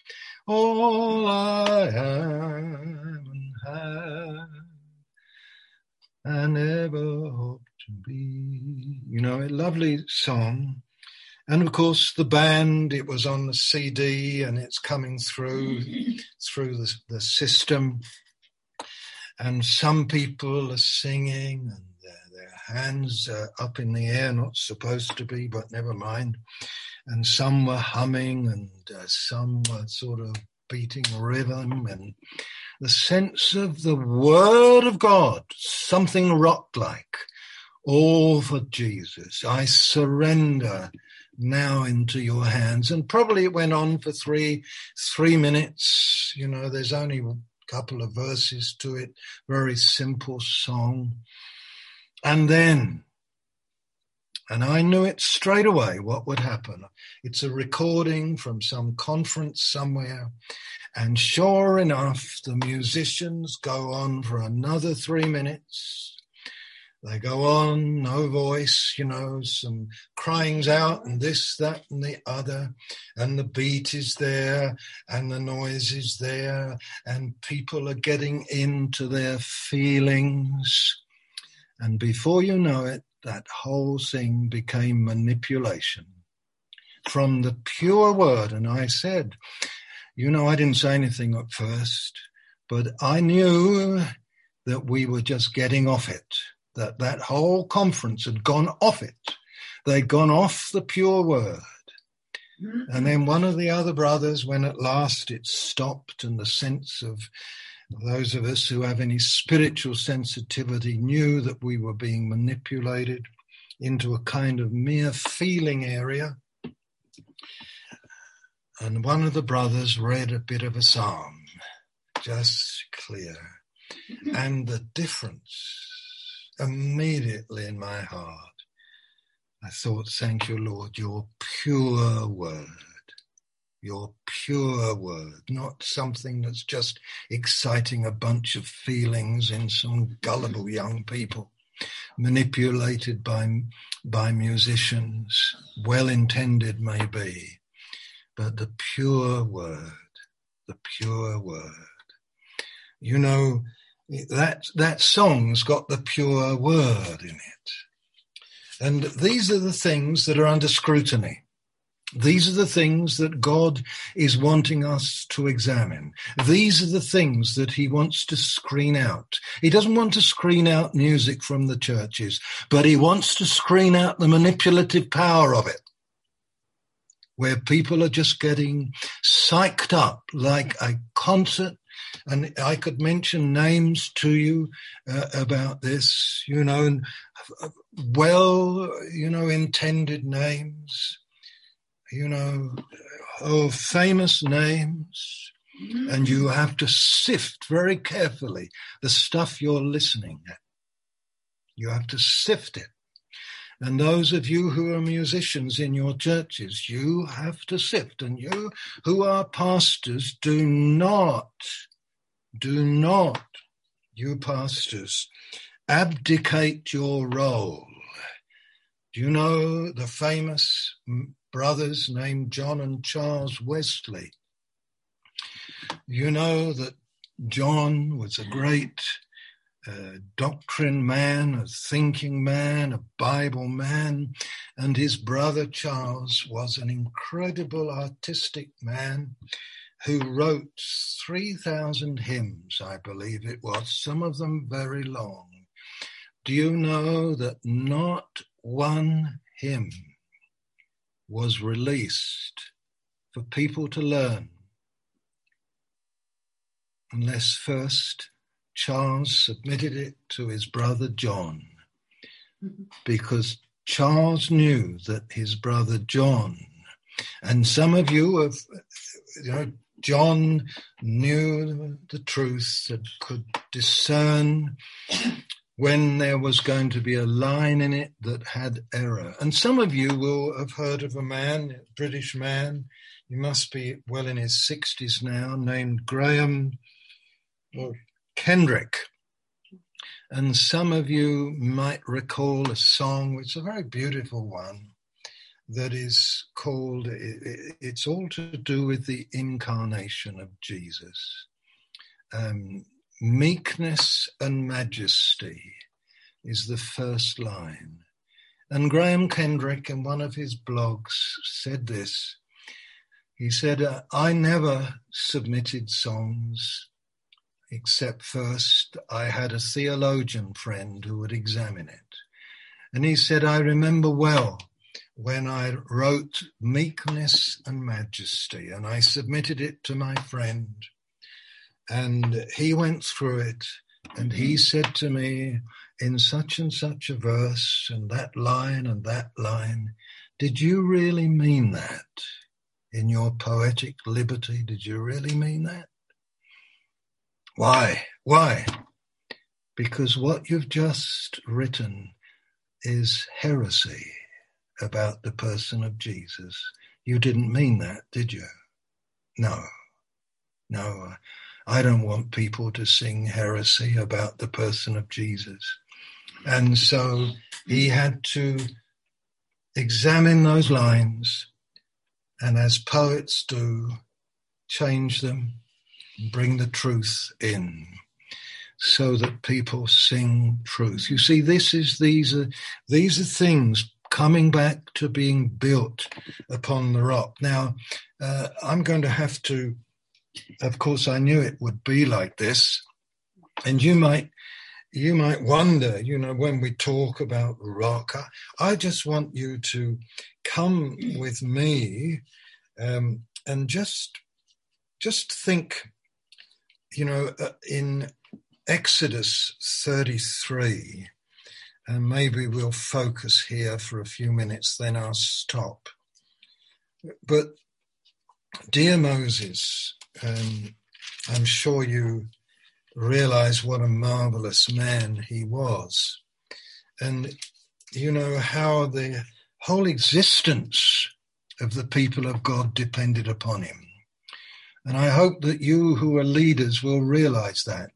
All I am and have, and ever hope be. You know, a lovely song. And of course, the band, it was on the CD and it's coming through through the, the system. And some people are singing and their, their hands are up in the air, not supposed to be, but never mind. And some were humming and uh, some were sort of beating rhythm and the sense of the word of God, something rock like all for Jesus. I surrender now into your hands. And probably it went on for three, three minutes. You know, there's only a couple of verses to it, very simple song. And then And I knew it straight away what would happen. It's a recording from some conference somewhere. And sure enough, the musicians go on for another three minutes. They go on, no voice, you know, some cryings out and this, that, and the other. And the beat is there and the noise is there and people are getting into their feelings. And before you know it, that whole thing became manipulation from the pure word. And I said, you know, I didn't say anything at first, but I knew that we were just getting off it, that that whole conference had gone off it. They'd gone off the pure word. Mm-hmm. And then one of the other brothers, when at last it stopped and the sense of those of us who have any spiritual sensitivity knew that we were being manipulated into a kind of mere feeling area. And one of the brothers read a bit of a psalm, just clear. And the difference immediately in my heart, I thought, thank you, Lord, your pure word your pure word, not something that's just exciting a bunch of feelings in some gullible young people, manipulated by, by musicians, well intended maybe, but the pure word, the pure word. You know, that, that song's got the pure word in it. And these are the things that are under scrutiny. These are the things that God is wanting us to examine. These are the things that he wants to screen out. He doesn't want to screen out music from the churches, but he wants to screen out the manipulative power of it. Where people are just getting psyched up like a concert. And I could mention names to you uh, about this, you know, uh, well, you know, intended names you know, of famous names, and you have to sift very carefully the stuff you're listening at. You have to sift it. And those of you who are musicians in your churches, you have to sift. And you who are pastors, do not, do not, you pastors, abdicate your role. Do you know the famous brothers named John and Charles Wesley. You know that John was a great uh, doctrine man, a thinking man, a Bible man, and his brother Charles was an incredible artistic man who wrote 3,000 hymns, I believe it was, some of them very long. Do you know that not one hymn was released for people to learn unless first Charles submitted it to his brother John mm-hmm. because Charles knew that his brother John, and some of you have, you know, John knew the truth and could discern when there was going to be a line in it that had error. And some of you will have heard of a man, a British man, he must be well in his 60s now, named Graham Kendrick. And some of you might recall a song, which is a very beautiful one, that is called, it's all to do with the incarnation of Jesus. Um, Meekness and majesty is the first line. And Graham Kendrick, in one of his blogs, said this. He said, uh, I never submitted songs except first I had a theologian friend who would examine it. And he said, I remember well when I wrote Meekness and Majesty, and I submitted it to my friend. And he went through it and he mm-hmm. said to me, in such and such a verse and that line and that line, did you really mean that? In your poetic liberty, did you really mean that? Why? Why? Because what you've just written is heresy. About the person of Jesus. You didn't mean that, did you? No. No. I don't want people to sing heresy about the person of Jesus. And so he had to examine those lines and, as poets do, change them, bring the truth in so that people sing truth. You see, this is these are these are things coming back to being built upon the rock. Now, uh, I'm going to have to. Of course, I knew it would be like this, and you might you might wonder, you know, when we talk about rock, I just want you to come with me um, and just just think, you know, uh, in Exodus 33, and maybe we'll focus here for a few minutes, then I'll stop. But, dear Moses, um, I'm sure you realize what a marvelous man he was. And you know how the whole existence of the people of God depended upon him. And I hope that you who are leaders will realize that.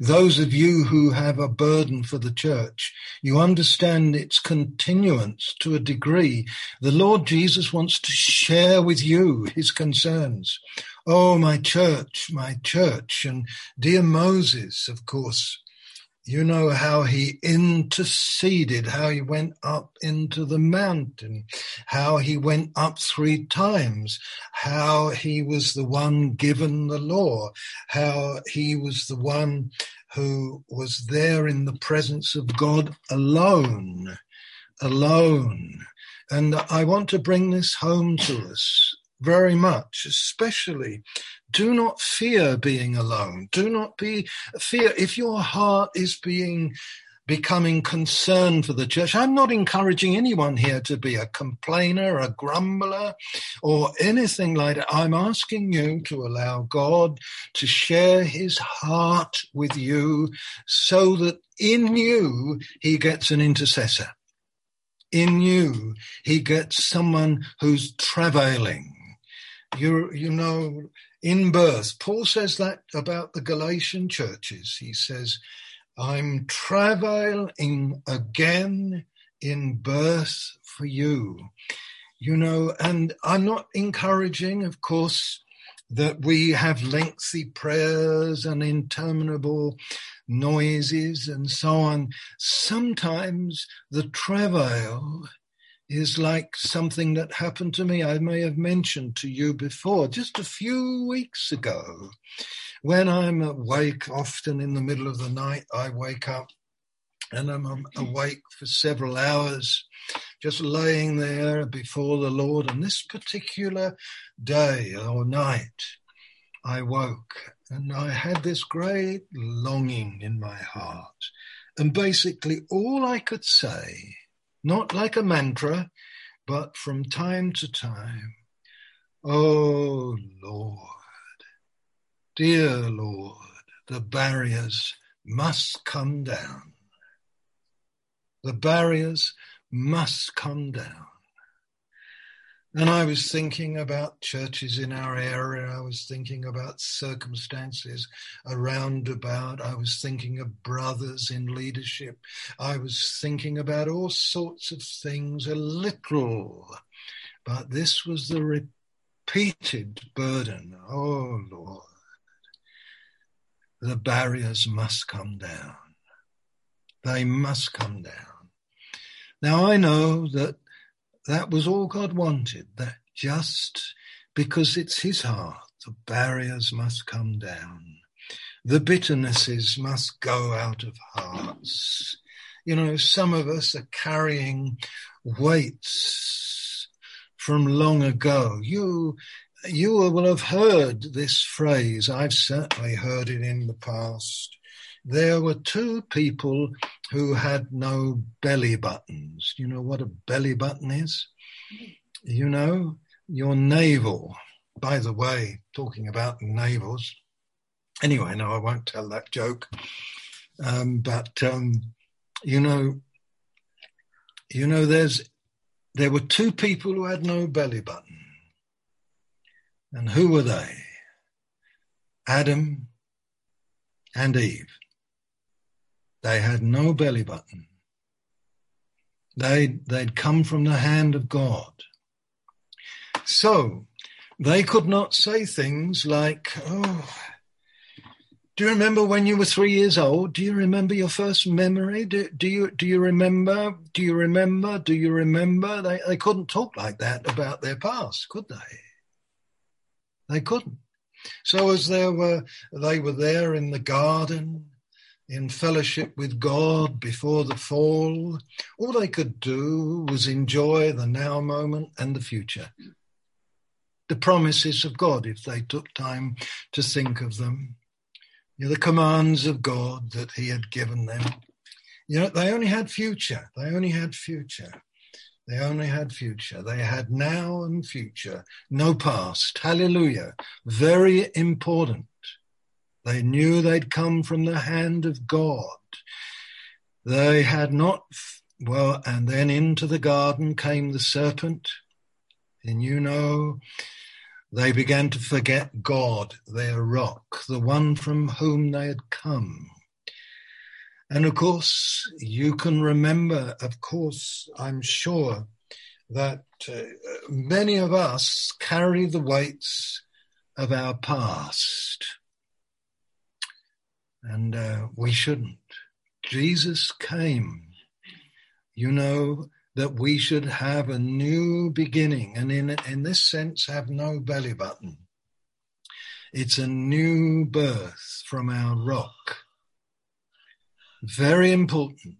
Those of you who have a burden for the church, you understand its continuance to a degree. The Lord Jesus wants to share with you his concerns. Oh, my church, my church. And dear Moses, of course, you know how he interceded, how he went up into the mountain, how he went up three times, how he was the one given the law, how he was the one who was there in the presence of God alone, alone. And I want to bring this home to us very much, especially do not fear being alone. Do not be fear if your heart is being becoming concerned for the church. I'm not encouraging anyone here to be a complainer, a grumbler, or anything like that. I'm asking you to allow God to share his heart with you so that in you he gets an intercessor. In you, he gets someone who's travailing. You, you know, in birth. Paul says that about the Galatian churches. He says, I'm travailing again in birth for you. You know, and I'm not encouraging, of course, that we have lengthy prayers and interminable noises and so on. Sometimes the travail is like something that happened to me. I may have mentioned to you before, just a few weeks ago. When I'm awake, often in the middle of the night, I wake up and I'm awake for several hours, just laying there before the Lord. And this particular day or night, I woke and I had this great longing in my heart. And basically, all I could say not like a mantra, but from time to time. Oh Lord, dear Lord, the barriers must come down. The barriers must come down. And I was thinking about churches in our area. I was thinking about circumstances around about. I was thinking of brothers in leadership. I was thinking about all sorts of things, a little. But this was the repeated burden. Oh, Lord. The barriers must come down. They must come down. Now I know that that was all God wanted, that just because it's his heart, the barriers must come down. The bitternesses must go out of hearts. You know, some of us are carrying weights from long ago. You, you will have heard this phrase. I've certainly heard it in the past there were two people who had no belly buttons. You know what a belly button is? You know, your navel. By the way, talking about navels. Anyway, no, I won't tell that joke. Um, but um, you know, you know, there's there were two people who had no belly button. And who were they? Adam and Eve. They had no belly button. They'd, they'd come from the hand of God. So they could not say things like, oh, do you remember when you were three years old? Do you remember your first memory? Do, do you do you remember? Do you remember? Do you remember? They they couldn't talk like that about their past, could they? They couldn't. So as they were they were there in the garden, in fellowship with God before the fall, all they could do was enjoy the now moment and the future. The promises of God, if they took time to think of them you know, the commands of God that he had given them. You know, they only had future. They only had future. They only had future. They had now and future, no past. Hallelujah. Very important. They knew they'd come from the hand of God. They had not, well, and then into the garden came the serpent. And you know, they began to forget God, their rock, the one from whom they had come. And of course, you can remember, of course, I'm sure that uh, many of us carry the weights of our past. And uh, we shouldn't. Jesus came, you know, that we should have a new beginning and in, in this sense have no belly button. It's a new birth from our rock. Very important.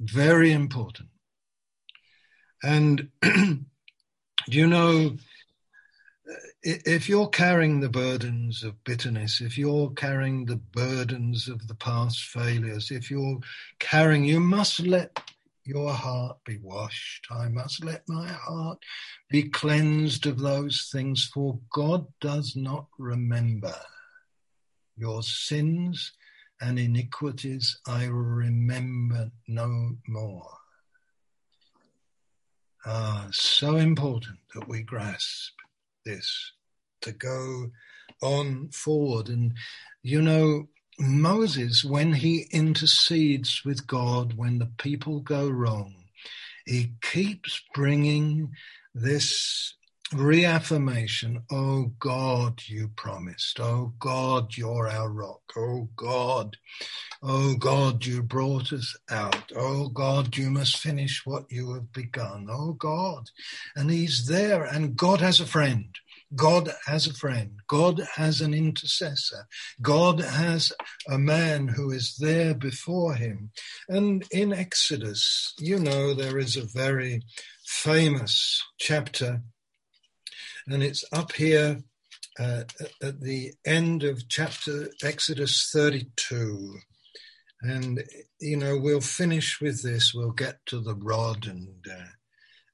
Very important. And do you know, if you're carrying the burdens of bitterness, if you're carrying the burdens of the past failures, if you're carrying, you must let your heart be washed. I must let my heart be cleansed of those things, for God does not remember your sins and iniquities. I remember no more. Ah, so important that we grasp this to go on forward. And you know, Moses, when he intercedes with God, when the people go wrong, he keeps bringing this reaffirmation oh god you promised oh god you're our rock oh god oh god you brought us out oh god you must finish what you have begun oh god and he's there and god has a friend God has a friend. God has an intercessor. God has a man who is there before him. And in Exodus, you know, there is a very famous chapter, and it's up here uh, at the end of chapter Exodus 32. And, you know, we'll finish with this. We'll get to the rod and, uh,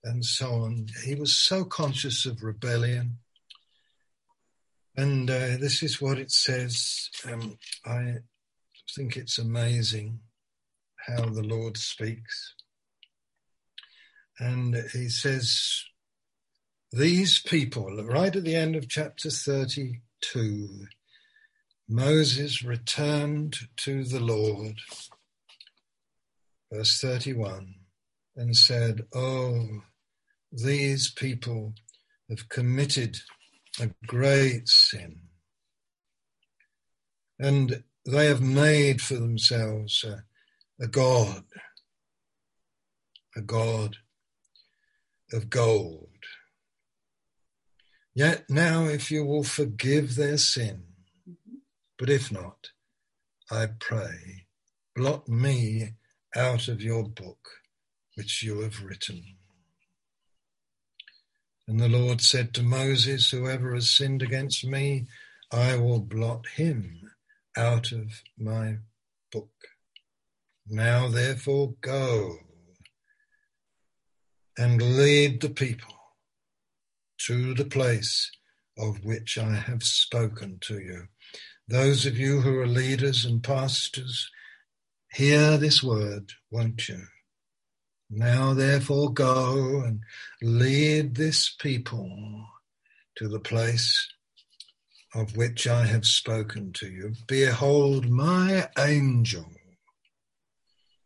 and so on. He was so conscious of rebellion and uh, this is what it says. Um, I think it's amazing how the Lord speaks. And he says, These people, right at the end of chapter 32, Moses returned to the Lord, verse 31, and said, Oh, these people have committed a great sin. And they have made for themselves a, a God, a God of gold. Yet now, if you will forgive their sin, mm-hmm. but if not, I pray, blot me out of your book which you have written. And the Lord said to Moses, Whoever has sinned against me, I will blot him out of my book. Now therefore go and lead the people to the place of which I have spoken to you. Those of you who are leaders and pastors, hear this word, won't you? Now therefore go and lead this people to the place of which I have spoken to you. Behold, my angel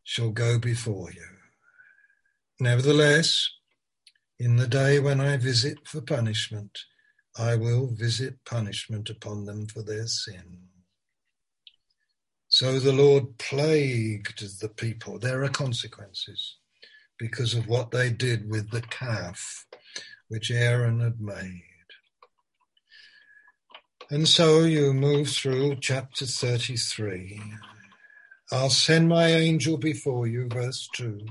shall go before you. Nevertheless, in the day when I visit for punishment, I will visit punishment upon them for their sin. So the Lord plagued the people. There are consequences because of what they did with the calf which Aaron had made. And so you move through chapter 33. I'll send my angel before you, verse 2.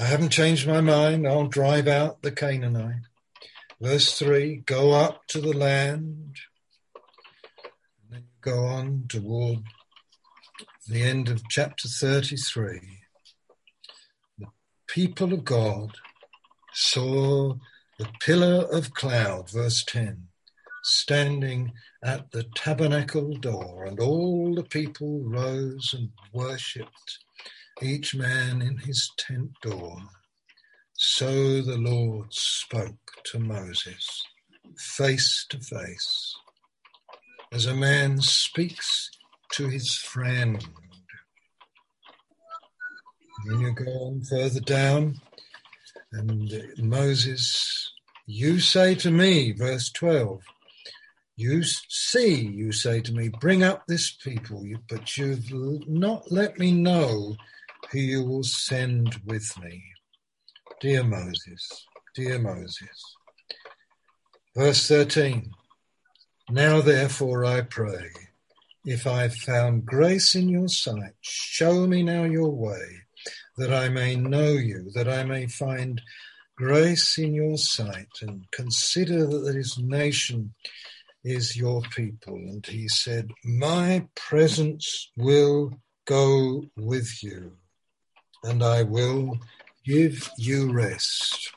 I haven't changed my mind. I'll drive out the Canaanite. Verse 3 Go up to the land. And then go on toward the end of chapter 33. The people of God saw the pillar of cloud, verse 10 standing at the tabernacle door, and all the people rose and worshipped, each man in his tent door. So the Lord spoke to Moses face to face, as a man speaks to his friend. You go on further down, and Moses, you say to me, verse 12, you see, you say to me, bring up this people, but you've not let me know who you will send with me. Dear Moses, dear Moses. Verse 13 Now therefore I pray, if I've found grace in your sight, show me now your way, that I may know you, that I may find grace in your sight, and consider that this nation is your people. And he said, My presence will go with you, and I will give you rest.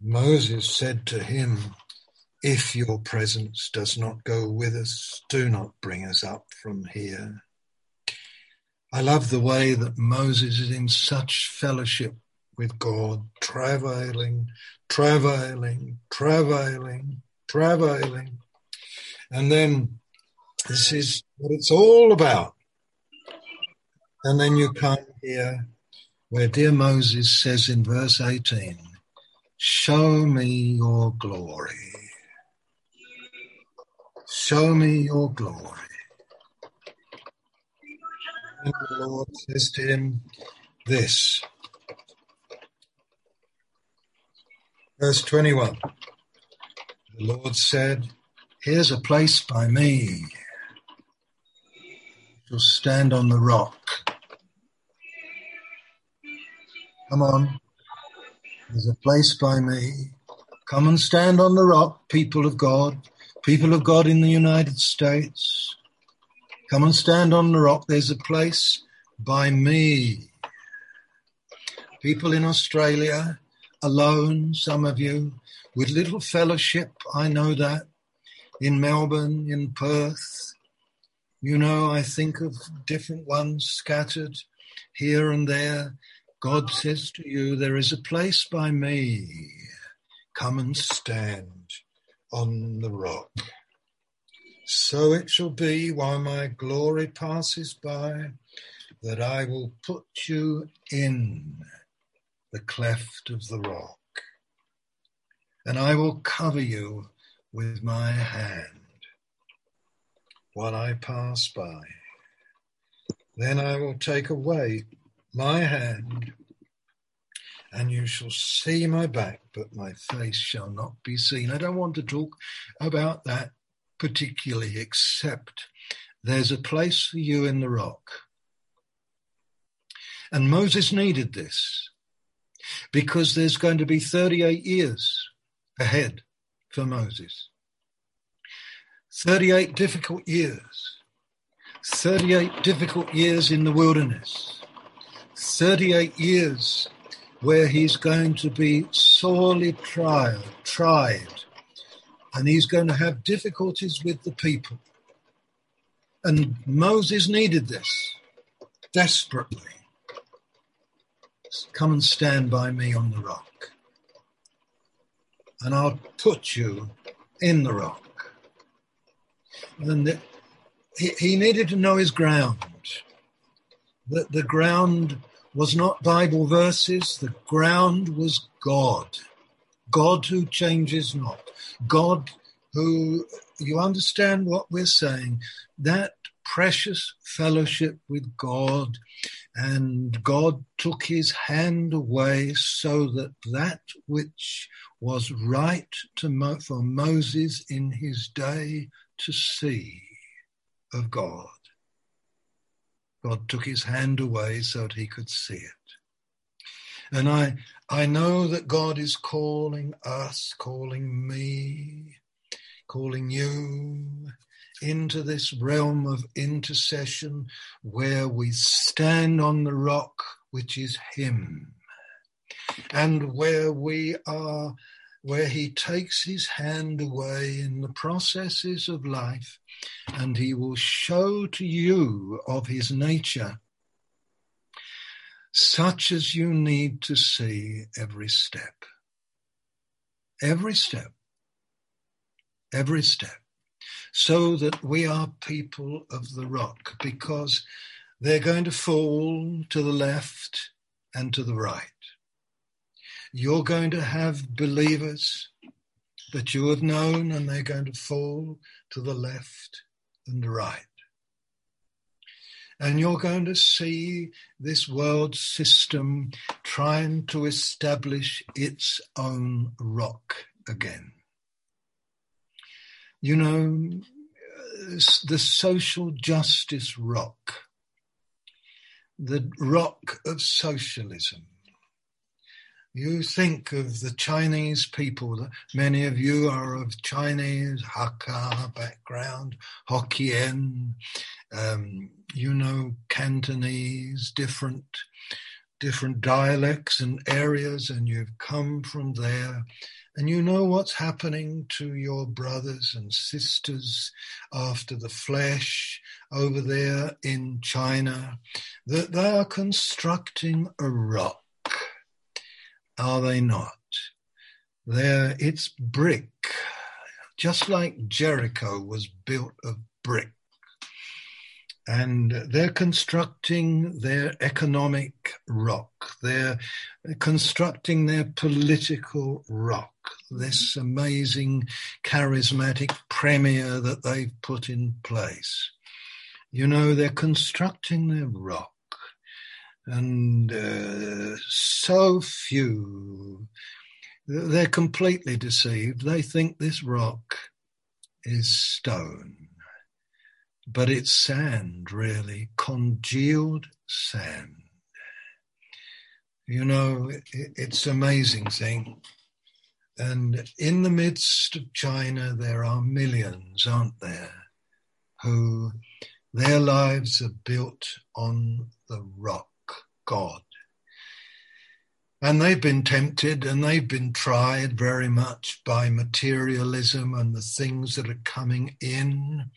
Moses said to him, If your presence does not go with us, do not bring us up from here. I love the way that Moses is in such fellowship with God, travailing, travailing, travailing, travailing. And then this is what it's all about. And then you come here where dear Moses says in verse 18, Show me your glory. Show me your glory. And the Lord says to him this. Verse 21. The Lord said, Here's a place by me. You'll stand on the rock. Come on. There's a place by me. Come and stand on the rock, people of God, people of God in the United States. Come and stand on the rock. There's a place by me. People in Australia, alone, some of you, with little fellowship, I know that in Melbourne, in Perth. You know, I think of different ones scattered here and there. God says to you, There is a place by me. Come and stand on the rock. So it shall be while my glory passes by that I will put you in the cleft of the rock, and I will cover you with my hand while I pass by. Then I will take away my hand, and you shall see my back, but my face shall not be seen. I don't want to talk about that particularly, except there's a place for you in the rock. And Moses needed this because there's going to be 38 years ahead for Moses. 38 difficult years. 38 difficult years in the wilderness. 38 years where he's going to be sorely tried, tried, and he's going to have difficulties with the people. And Moses needed this desperately. Come and stand by me on the rock. And I'll put you in the rock. And the, he, he needed to know his ground. That the ground was not Bible verses, the ground was God. God who changes not. God who, you understand what we're saying, that precious fellowship with God, and God took his hand away so that that which was right to Mo- for Moses in his day to see of God. God took his hand away so that he could see it. And I, I know that God is calling us, calling me, calling you into this realm of intercession where we stand on the rock, which is Him, and where we are, where He takes His hand away in the processes of life, and He will show to you of His nature such as you need to see every step. Every step. Every step so that we are people of the rock because they're going to fall to the left and to the right. You're going to have believers that you have known and they're going to fall to the left and the right. And you're going to see this world system trying to establish its own rock again. You know, the social justice rock, the rock of socialism. You think of the Chinese people, that many of you are of Chinese, Hakka background, Hokkien, um, you know, Cantonese, different, different dialects and areas, and you've come from there and you know what's happening to your brothers and sisters after the flesh over there in China, that they are constructing a rock. Are they not? There, it's brick, just like Jericho was built of brick and they're constructing their economic rock. They're constructing their political rock. This amazing charismatic premier that they've put in place. You know, they're constructing their rock. And uh, so few, they're completely deceived. They think this rock is stone but it's sand, really, congealed sand. You know, it's amazing thing. And in the midst of China, there are millions, aren't there, who their lives are built on the rock, God. And they've been tempted and they've been tried very much by materialism and the things that are coming in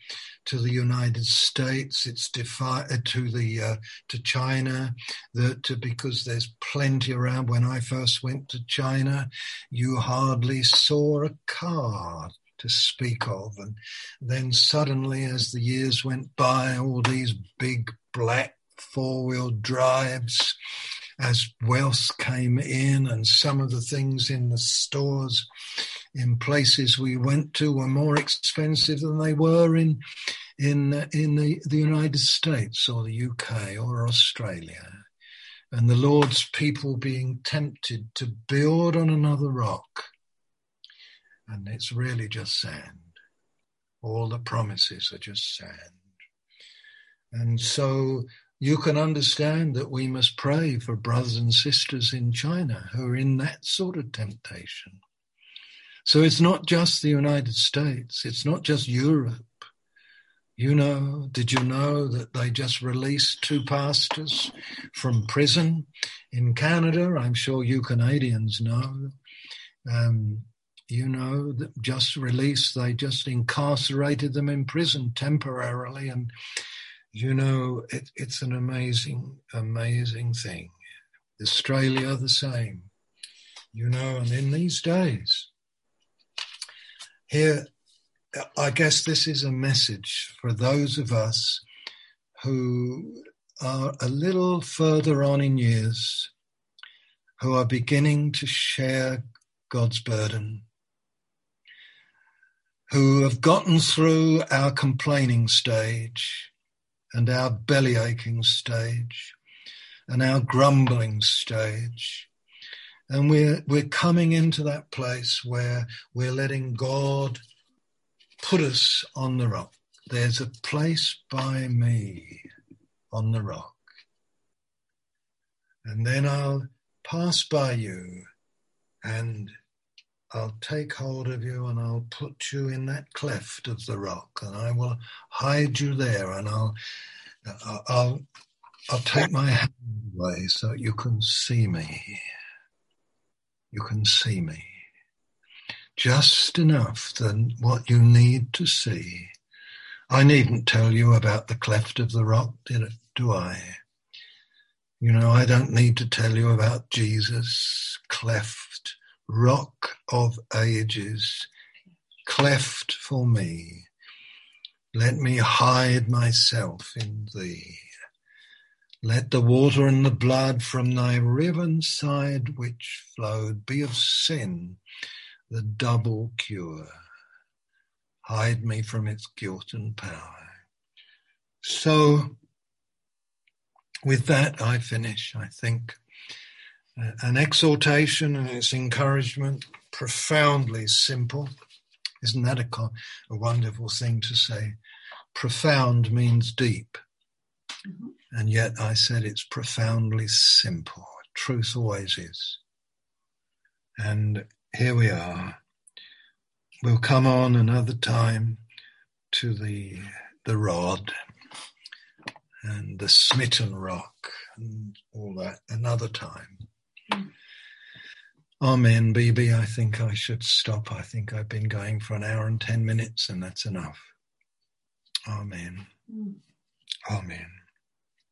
to the United States. It's defi- uh, to the uh, to China that because there's plenty around. When I first went to China, you hardly saw a car to speak of, and then suddenly, as the years went by, all these big black four wheel drives as wealth came in and some of the things in the stores in places we went to were more expensive than they were in in in the, the United States or the UK or Australia. And the Lord's people being tempted to build on another rock. And it's really just sand. All the promises are just sand. And so you can understand that we must pray for brothers and sisters in China who are in that sort of temptation. So it's not just the United States, it's not just Europe. You know, did you know that they just released two pastors from prison in Canada? I'm sure you Canadians know. Um, you know, just released, they just incarcerated them in prison temporarily and you know, it, it's an amazing, amazing thing. Australia the same. You know, and in these days, here, I guess this is a message for those of us who are a little further on in years, who are beginning to share God's burden, who have gotten through our complaining stage and our belly aching stage and our grumbling stage. And we're, we're coming into that place where we're letting God put us on the rock. There's a place by me on the rock. And then I'll pass by you and I'll take hold of you and I'll put you in that cleft of the rock and I will hide you there and I'll, uh, I'll, I'll take my hand away so you can see me. You can see me. Just enough than what you need to see. I needn't tell you about the cleft of the rock, do I? You know, I don't need to tell you about Jesus, cleft, rock of ages, cleft for me. Let me hide myself in thee. Let the water and the blood from thy riven side which flowed be of sin, the double cure. Hide me from its guilt and power. So, with that, I finish, I think. An exhortation and its encouragement, profoundly simple. Isn't that a, a wonderful thing to say? Profound means deep. Mm-hmm. And yet I said it's profoundly simple. Truth always is. And here we are. We'll come on another time to the the rod and the smitten rock and all that another time. Amen, BB. I think I should stop. I think I've been going for an hour and ten minutes, and that's enough. Amen. Mm. Amen.